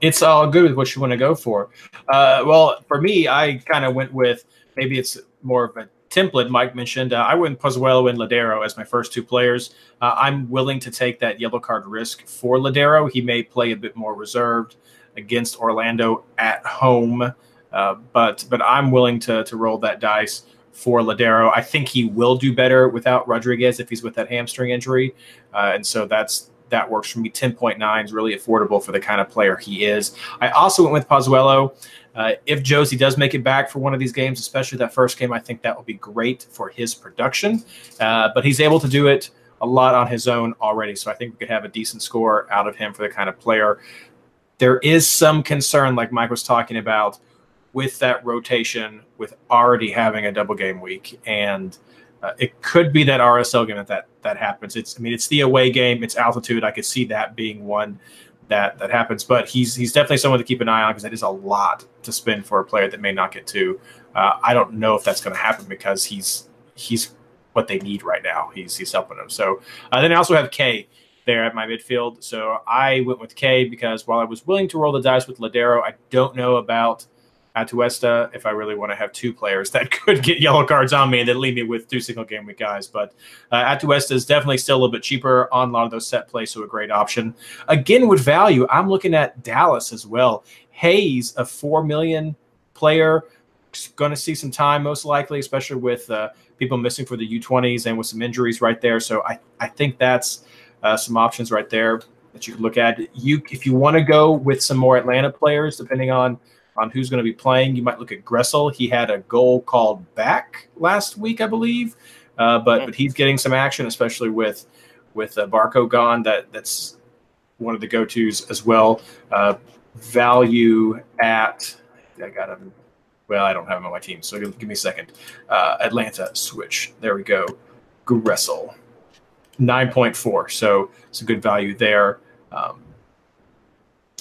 Speaker 1: it's all good with what you want to go for. Uh, well, for me, I kind of went with maybe it's more of a template Mike mentioned. Uh, I went Pozuelo and Lodeiro as my first two players. Uh, I'm willing to take that yellow card risk for Lodeiro. He may play a bit more reserved against Orlando at home, uh, but but I'm willing to to roll that dice for Lodeiro. I think he will do better without Rodriguez if he's with that hamstring injury, uh, and so that's that works for me. 10.9 is really affordable for the kind of player he is. I also went with Pozuelo. Uh, if Jozy does make it back for one of these games, especially that first game, I think that will be great for his production. Uh, but he's able to do it a lot on his own already. So I think we could have a decent score out of him for the kind of player. There is some concern, like Mike was talking about, with that rotation, with already having a double game week. And uh, it could be that RSL game that, that that happens. It's I mean it's the away game, it's altitude. I could see that being one that that happens. But he's he's definitely someone to keep an eye on because that is a lot to spend for a player that may not get to. Uh, I don't know if that's going to happen because he's he's what they need right now. He's he's helping them. So uh, then I also have K there at my midfield. So I went with K because while I was willing to roll the dice with Lodeiro, I don't know about Atuesta if I really want to have two players that <laughs> could get yellow cards on me and then leave me with two single game week guys. But uh, Atuesta is definitely still a little bit cheaper on a lot of those set plays, so a great option. Again, with value, I'm looking at Dallas as well. Hayes, a four million player, going to see some time most likely, especially with uh, people missing for the U20s and with some injuries right there. So I, I think that's uh, some options right there that you could look at. You if you want to go with some more Atlanta players, depending on on who's going to be playing, you might look at Gressel. He had a goal called back last week, I believe, uh, but but he's getting some action, especially with with uh, Barco gone. That that's one of the go tos as well. Uh, value at I got him. Well, I don't have him on my team, so give, give me a second. Uh, Atlanta switch. There we go. Gressel. 9.4. So it's a good value there. Um,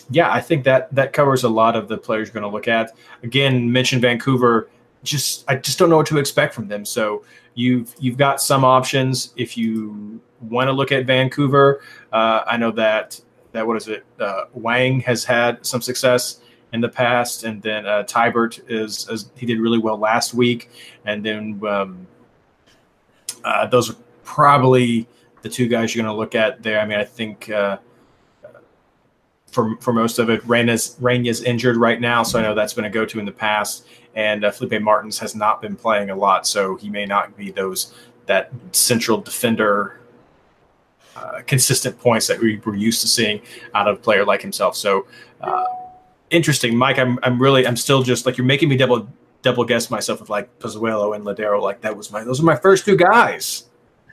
Speaker 1: yeah, I think that that covers a lot of the players you're going to look at. Again, mentioned Vancouver. Just I just don't know what to expect from them. So you've you've got some options if you want to look at Vancouver. Uh, I know that that what is it? Uh, Hwang has had some success in the past, and then uh, Teibert is, is he did really well last week, and then um, uh, those are probably the two guys you're going to look at there. I mean, I think uh, for for most of it, Reyna's Reyna's injured right now, so I know that's been a go to in the past. And uh, Felipe Martins has not been playing a lot, so he may not be those that central defender. Uh, consistent points that we were used to seeing out of a player like himself. So uh, interesting, Mike. I'm I'm really I'm still just like you're making me double double guess myself with like Pozuelo and Lodeiro. Like that was my those are my first two guys.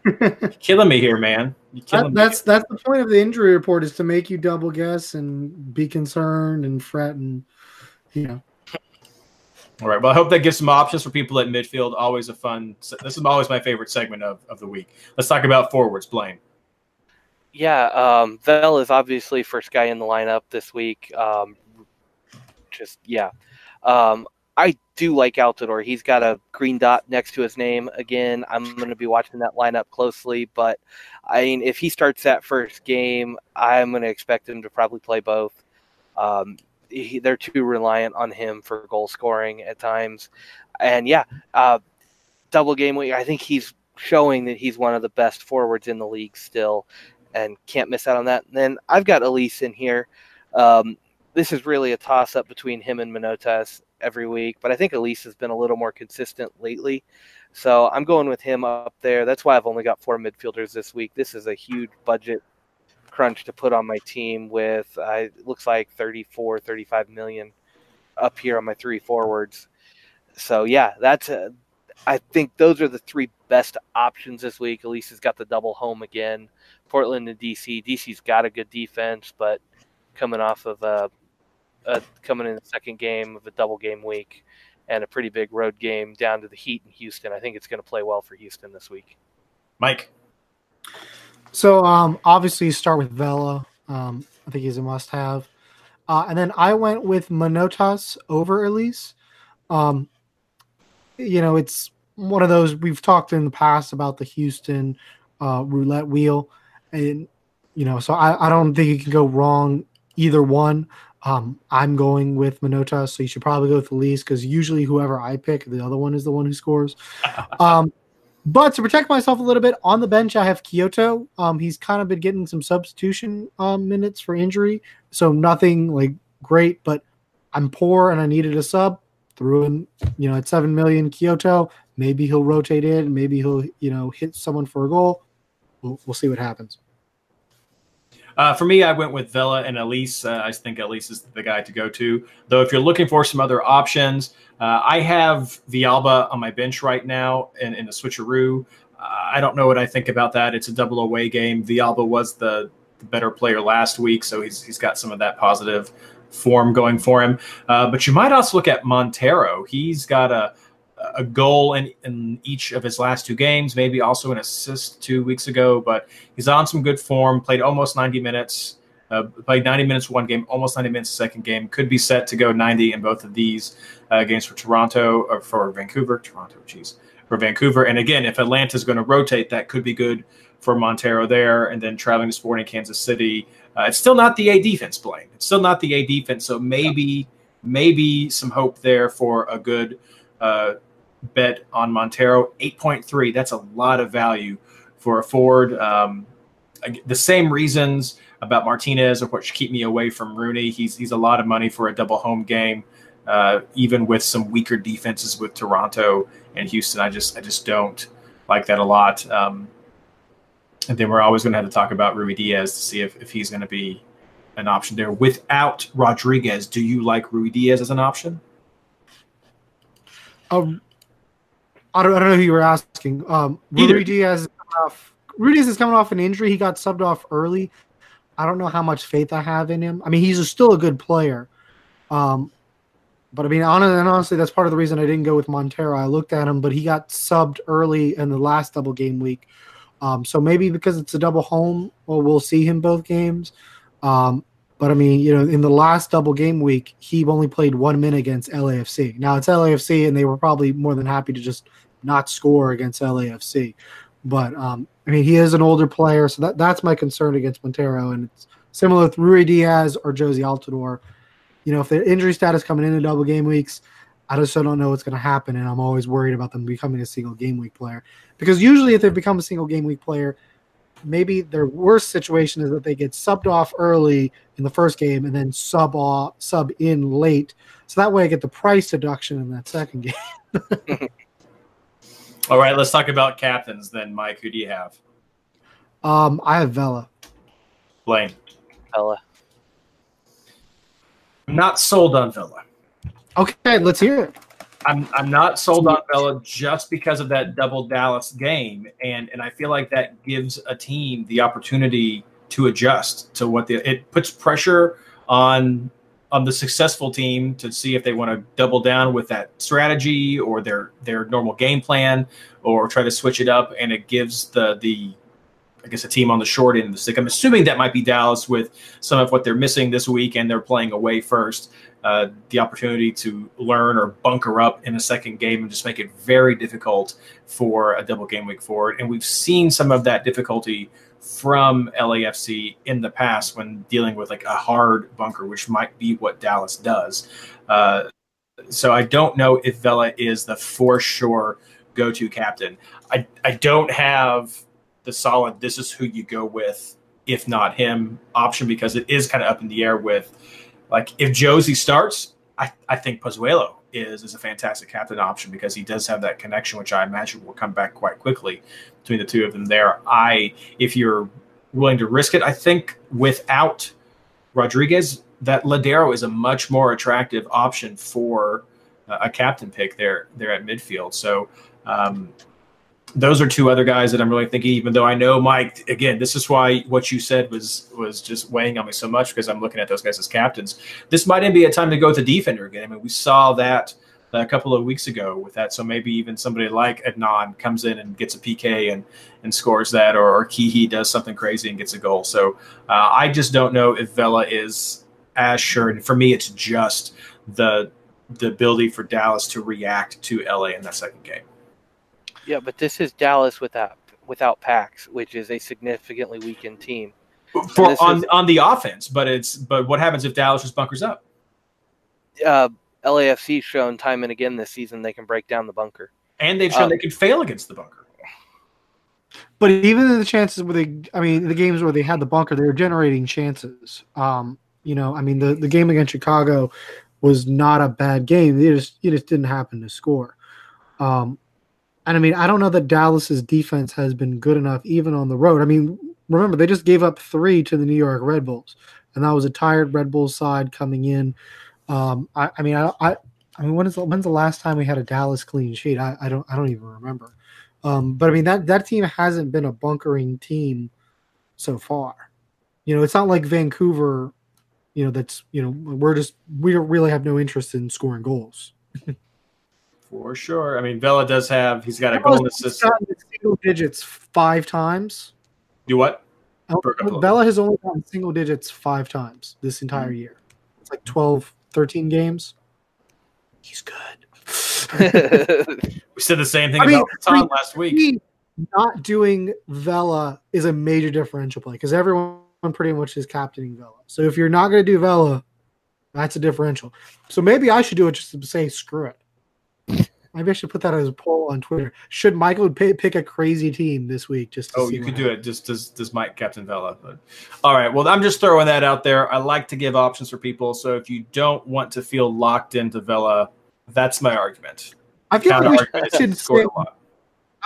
Speaker 1: <laughs> killing me here, man.
Speaker 2: That, that's that's the point of the injury report is to make you double guess and be concerned and fret and you know.
Speaker 1: All right. Well, I hope that gives some options for people at midfield. Always a fun. This is always my favorite segment of, of the week. Let's talk about forwards, Blaine.
Speaker 3: Yeah, um, Vel is obviously first guy in the lineup this week. Um, just yeah, um, I do like Altidore. He's got a green dot next to his name again. I'm going to be watching that lineup closely, but I mean, if he starts that first game, I'm going to expect him to probably play both. Um, he, they're too reliant on him for goal scoring at times, and yeah, uh, double game week. I think he's showing that he's one of the best forwards in the league still, and can't miss out on that. And then I've got Elis in here. Um, this is really a toss up between him and Manotas every week, but I think Elis has been a little more consistent lately. So I'm going with him up there. That's why I've only got four midfielders this week. This is a huge budget crunch to put on my team with uh, it looks like 34 35 million up here on my three forwards so yeah that's a, I think those are the three best options this week elis has got the double home again portland and dc dc's got a good defense but coming off of a uh, coming in the second game of a double game week and a pretty big road game down to the Heat in Houston. I think it's going to play well for Houston this week.
Speaker 1: Mike.
Speaker 2: So um, obviously, you start with Vela. Um, I think he's a must-have. Uh, and then I went with Manotas over Elis. Um, you know, it's one of those we've talked in the past about the Houston uh, roulette wheel, and you know, so I, I don't think you can go wrong either one. Um, I'm going with Minota, so you should probably go with Elis because usually whoever I pick, the other one is the one who scores. <laughs> um, but to protect myself a little bit on the bench, I have Quioto. Um, he's kind of been getting some substitution um, minutes for injury, so nothing like great. But I'm poor and I needed a sub. Threw in, you know, at seven million Quioto. Maybe he'll rotate in. Maybe he'll, you know, hit someone for a goal. We'll, we'll see what happens.
Speaker 1: Uh, for me, I went with Vela and Elis. Uh, I think Elis is the guy to go to. Though, if you're looking for some other options, uh, I have Villalba on my bench right now in, in the switcheroo. Uh, I don't know what I think about that. It's a double away game. Villalba was the, the better player last week, so he's, he's got some of that positive form going for him. Uh, but you might also look at Montero. He's got a a goal in, in each of his last two games, maybe also an assist two weeks ago. But he's on some good form. Played almost 90 minutes Uh, played 90 minutes one game, almost 90 minutes second game. Could be set to go 90 in both of these uh, games for Toronto or for Vancouver. Toronto, jeez, for Vancouver. And again, if Atlanta's going to rotate, that could be good for Montero there. And then traveling to Sporting Kansas City, uh, it's still not the A defense playing. It's still not the A defense. So maybe maybe some hope there for a good uh, bet on Montero. 8.3. That's a lot of value for a Ford. Um, the same reasons about Martinez, of which keep me away from Rooney. He's he's a lot of money for a double home game, uh, even with some weaker defenses with Toronto and Houston. I just I just don't like that a lot. Um, and then we're always going to have to talk about Ruidíaz to see if, if he's going to be an option there. Without Rodriguez, do you like Ruidíaz as an option?
Speaker 2: Um, I don't, I don't know who you were asking. Um, Ruidíaz, Ruidíaz is coming off an injury. He got subbed off early. I don't know how much faith I have in him. I mean, he's a, still a good player. Um, but I mean, honestly, that's part of the reason I didn't go with Montero. I looked at him, but he got subbed early in the last double game week. Um, so maybe because it's a double home, well, we'll see him both games. Um, but I mean, you know, in the last double game week, he only played one minute against LAFC. Now it's LAFC, and they were probably more than happy to just not score against LAFC. But um, I mean, he is an older player, so that, that's my concern against Montero. And it's similar with Ruidíaz or Jozy Altidore. You know, if the injury status coming into double game weeks, I just don't know what's going to happen, and I'm always worried about them becoming a single game week player. Because usually, if they become a single game week player, maybe their worst situation is that they get subbed off early in the first game and then sub off, sub in late, so that way I get the price deduction in that second game. <laughs>
Speaker 1: All right, let's talk about captains then. Mike, who do you have?
Speaker 2: Um, I have Vela.
Speaker 1: Blaine.
Speaker 3: Vela.
Speaker 1: I'm not sold on Vela.
Speaker 2: Okay, let's hear it.
Speaker 1: I'm I'm not sold on Vela just because of that double Dallas game, and and I feel like that gives a team the opportunity to adjust to what the it puts pressure on on the successful team to see if they want to double down with that strategy or their their normal game plan or try to switch it up and it gives the the I guess a team on the short end of the stick. I'm assuming that might be Dallas with some of what they're missing this week and they're playing away first. Uh, the opportunity to learn or bunker up in a second game and just make it very difficult for a double game week forward. And we've seen some of that difficulty from LAFC in the past when dealing with like a hard bunker, which might be what Dallas does. Uh, so I don't know if Vela is the for sure go to captain. I, I don't have the solid, this is who you go with, if not him option, because it is kind of up in the air with like if Jozy starts, I, I think Pozuelo is is a fantastic captain option because he does have that connection, which I imagine will come back quite quickly between the two of them. There, I if you're willing to risk it, I think without Rodriguez, that Lodeiro is a much more attractive option for uh, a captain pick there there at midfield. So. Um, those are two other guys that I'm really thinking. Even though I know Mike, again, this is why what you said was was just weighing on me so much because I'm looking at those guys as captains. This might even be a time to go to defender again. I mean, we saw that a couple of weeks ago with that. So maybe even somebody like Adnan comes in and gets a PK and and scores that, or, or Kihi does something crazy and gets a goal. So uh, I just don't know if Vela is as sure. And for me, it's just the the ability for Dallas to react to LA in that second game.
Speaker 3: Yeah, but this is Dallas without without Pax, which is a significantly weakened team.
Speaker 1: For on is, on the offense, but it's but what happens if Dallas just bunkers up?
Speaker 3: Uh, LAFC shown time and again this season they can break down the bunker,
Speaker 1: and they've shown um, they can fail against the bunker.
Speaker 2: But even in the chances where they, I mean, the games where they had the bunker, they were generating chances. Um, you know, I mean, the the game against Chicago was not a bad game. They just it just didn't happen to score. Um, and I mean, I don't know that Dallas's defense has been good enough even on the road. I mean, remember they just gave up three to the New York Red Bulls, and that was a tired Red Bulls side coming in. Um, I, I, mean, I, I, I mean, when is the, when's the last time we had a Dallas clean sheet? I, I don't, I don't even remember. Um, but I mean, that that team hasn't been a bunkering team so far. You know, it's not like Vancouver. You know, that's you know, we're just we don't really have no interest in scoring goals.
Speaker 1: For sure. I mean, Vela does have. He's got a goal assist.
Speaker 2: Single digits five times.
Speaker 1: Do what? Broke up a little.
Speaker 2: Vela has only gotten single digits five times this entire
Speaker 1: Mm-hmm.
Speaker 2: year. It's like 12, 13 games. He's good. <laughs>
Speaker 1: We said the same thing
Speaker 2: I mean,
Speaker 1: about Tom
Speaker 2: I
Speaker 1: last week.
Speaker 2: Not doing Vela is a major differential play because everyone pretty much is captaining Vela. So if you're not going to do Vela, that's a differential. So maybe I should do it just to say screw it. Maybe I should put that as a poll on Twitter. Should Michael pi- pick a crazy team this week? Just to
Speaker 1: Oh, you could do
Speaker 2: happens?
Speaker 1: it. Just does does Mike Captain Vela? But all right. Well, I'm just throwing that out there. I like to give options for people. So if you don't want to feel locked into Vela, that's my argument.
Speaker 2: I feel
Speaker 1: Counter
Speaker 2: like we should say,
Speaker 1: a lot.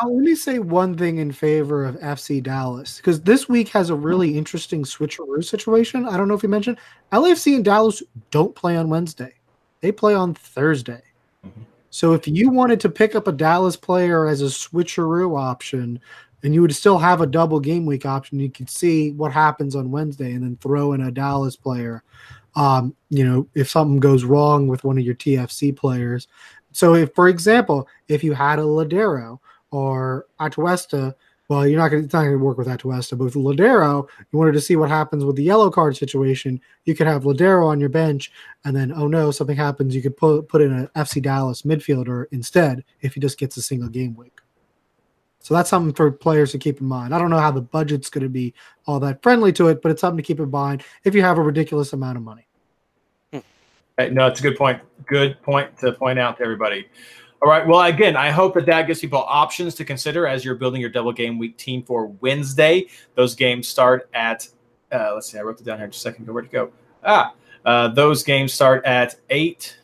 Speaker 2: let me say one thing in favor of FC Dallas because this week has a really interesting switcheroo situation. I don't know if you mentioned LAFC and Dallas don't play on Wednesday; they play on Thursday.
Speaker 1: Mhm.
Speaker 2: So if you wanted to pick up a Dallas player as a switcheroo option, and you would still have a double game week option, you could see what happens on Wednesday and then throw in a Dallas player. Um, you know, if something goes wrong with one of your TFC players. So if, for example, if you had a Lodeiro or Atuesta, well, you're not going to, work with Atuesta, but with Lodeiro, you wanted to see what happens with the yellow card situation. You could have Lodeiro on your bench, and then, oh no, something happens. You could put, put in an FC Dallas midfielder instead if he just gets a single game week. So that's something for players to keep in mind. I don't know how the budget's going to be all that friendly to it, but it's something to keep in mind if you have a ridiculous amount of money.
Speaker 1: No, it's a good point. Good point to point out to everybody. All right. Well, again, I hope that that gives people options to consider as you're building your double game week team for Wednesday. Those games start at, uh, let's see, I wrote it down here just a second ago. Where'd it go? Ah, uh, those games start at 8.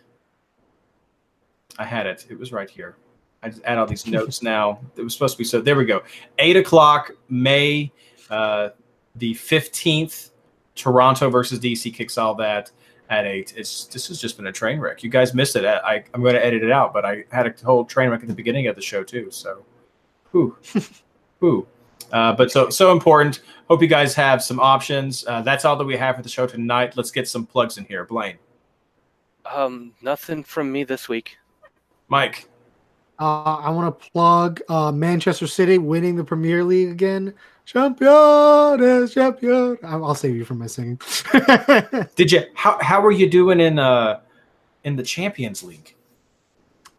Speaker 1: I had it. It was right here. I just add all these notes <laughs> now. It was supposed to be so. There we go. 8 o'clock, May uh, the 15th. Toronto versus DC kicks all that at eight. It's this has just been a train wreck. You guys missed it. I, I'm going to edit it out, but I had a whole train wreck at the beginning of the show too. So, whoo, <laughs> whoo. Uh, but so so important. Hope you guys have some options. Uh, that's all that we have for the show tonight. Let's get some plugs in here. Blaine,
Speaker 3: um, nothing from me this week.
Speaker 1: Mike,
Speaker 2: Uh, I want to plug uh, Manchester City winning the Premier League again. Champion, champion. I'll I'll save you from my singing. <laughs>
Speaker 1: did you how how are you doing in uh in the Champions League?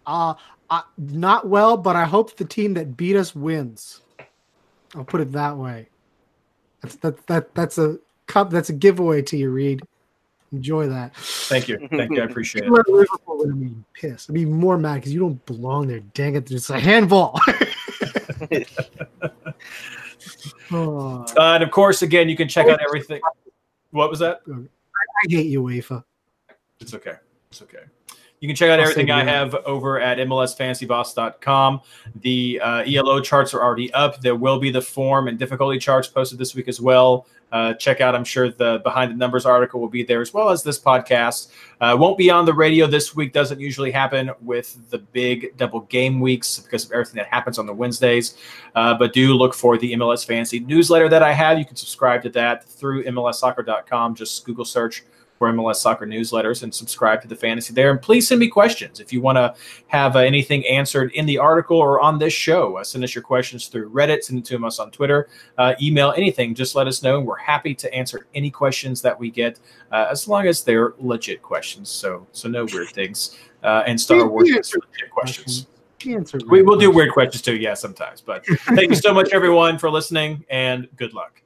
Speaker 2: uh, uh, not well, but I hope the team that beat us wins. I'll put it that way. That's that that that's a cup. That's a giveaway to you, Reed. Enjoy that.
Speaker 1: Thank you, <laughs> thank you. I appreciate it.
Speaker 2: Liverpool win, I'm be pissed. I'd be more mad because you don't belong there. Dang it! It's a handball. <laughs> oh,
Speaker 1: Uh, and of course, again, you can check out everything. What was that?
Speaker 2: I hate you, UEFA.
Speaker 1: It's okay. It's okay. You can check out
Speaker 2: I'll
Speaker 1: everything I have over at MLSFantasyBoss.com. The uh, ELO charts are already up. There will be the form and difficulty charts posted this week as well. Uh, check out, I'm sure the Behind the Numbers article will be there as well as this podcast. Uh, won't be on the radio this week. Doesn't usually happen with the big double game weeks because of everything that happens on the Wednesdays. Uh, but do look for the MLS Fantasy newsletter that I have. You can subscribe to that through MLSsoccer.com. Just Google search for MLS Soccer newsletters and subscribe to the fantasy there. And please send me questions if you want to have uh, anything answered in the article or on this show. Uh, send us your questions through Reddit, send it to us on Twitter, uh, email, anything. Just let us know. We're happy to answer any questions that we get, uh, as long as they're legit questions. So, so no weird things. Uh, and Star Wars
Speaker 2: we
Speaker 1: is
Speaker 2: answer
Speaker 1: legit questions. We will do weird questions too, yeah, sometimes. But thank you so much, everyone, for listening, and good luck.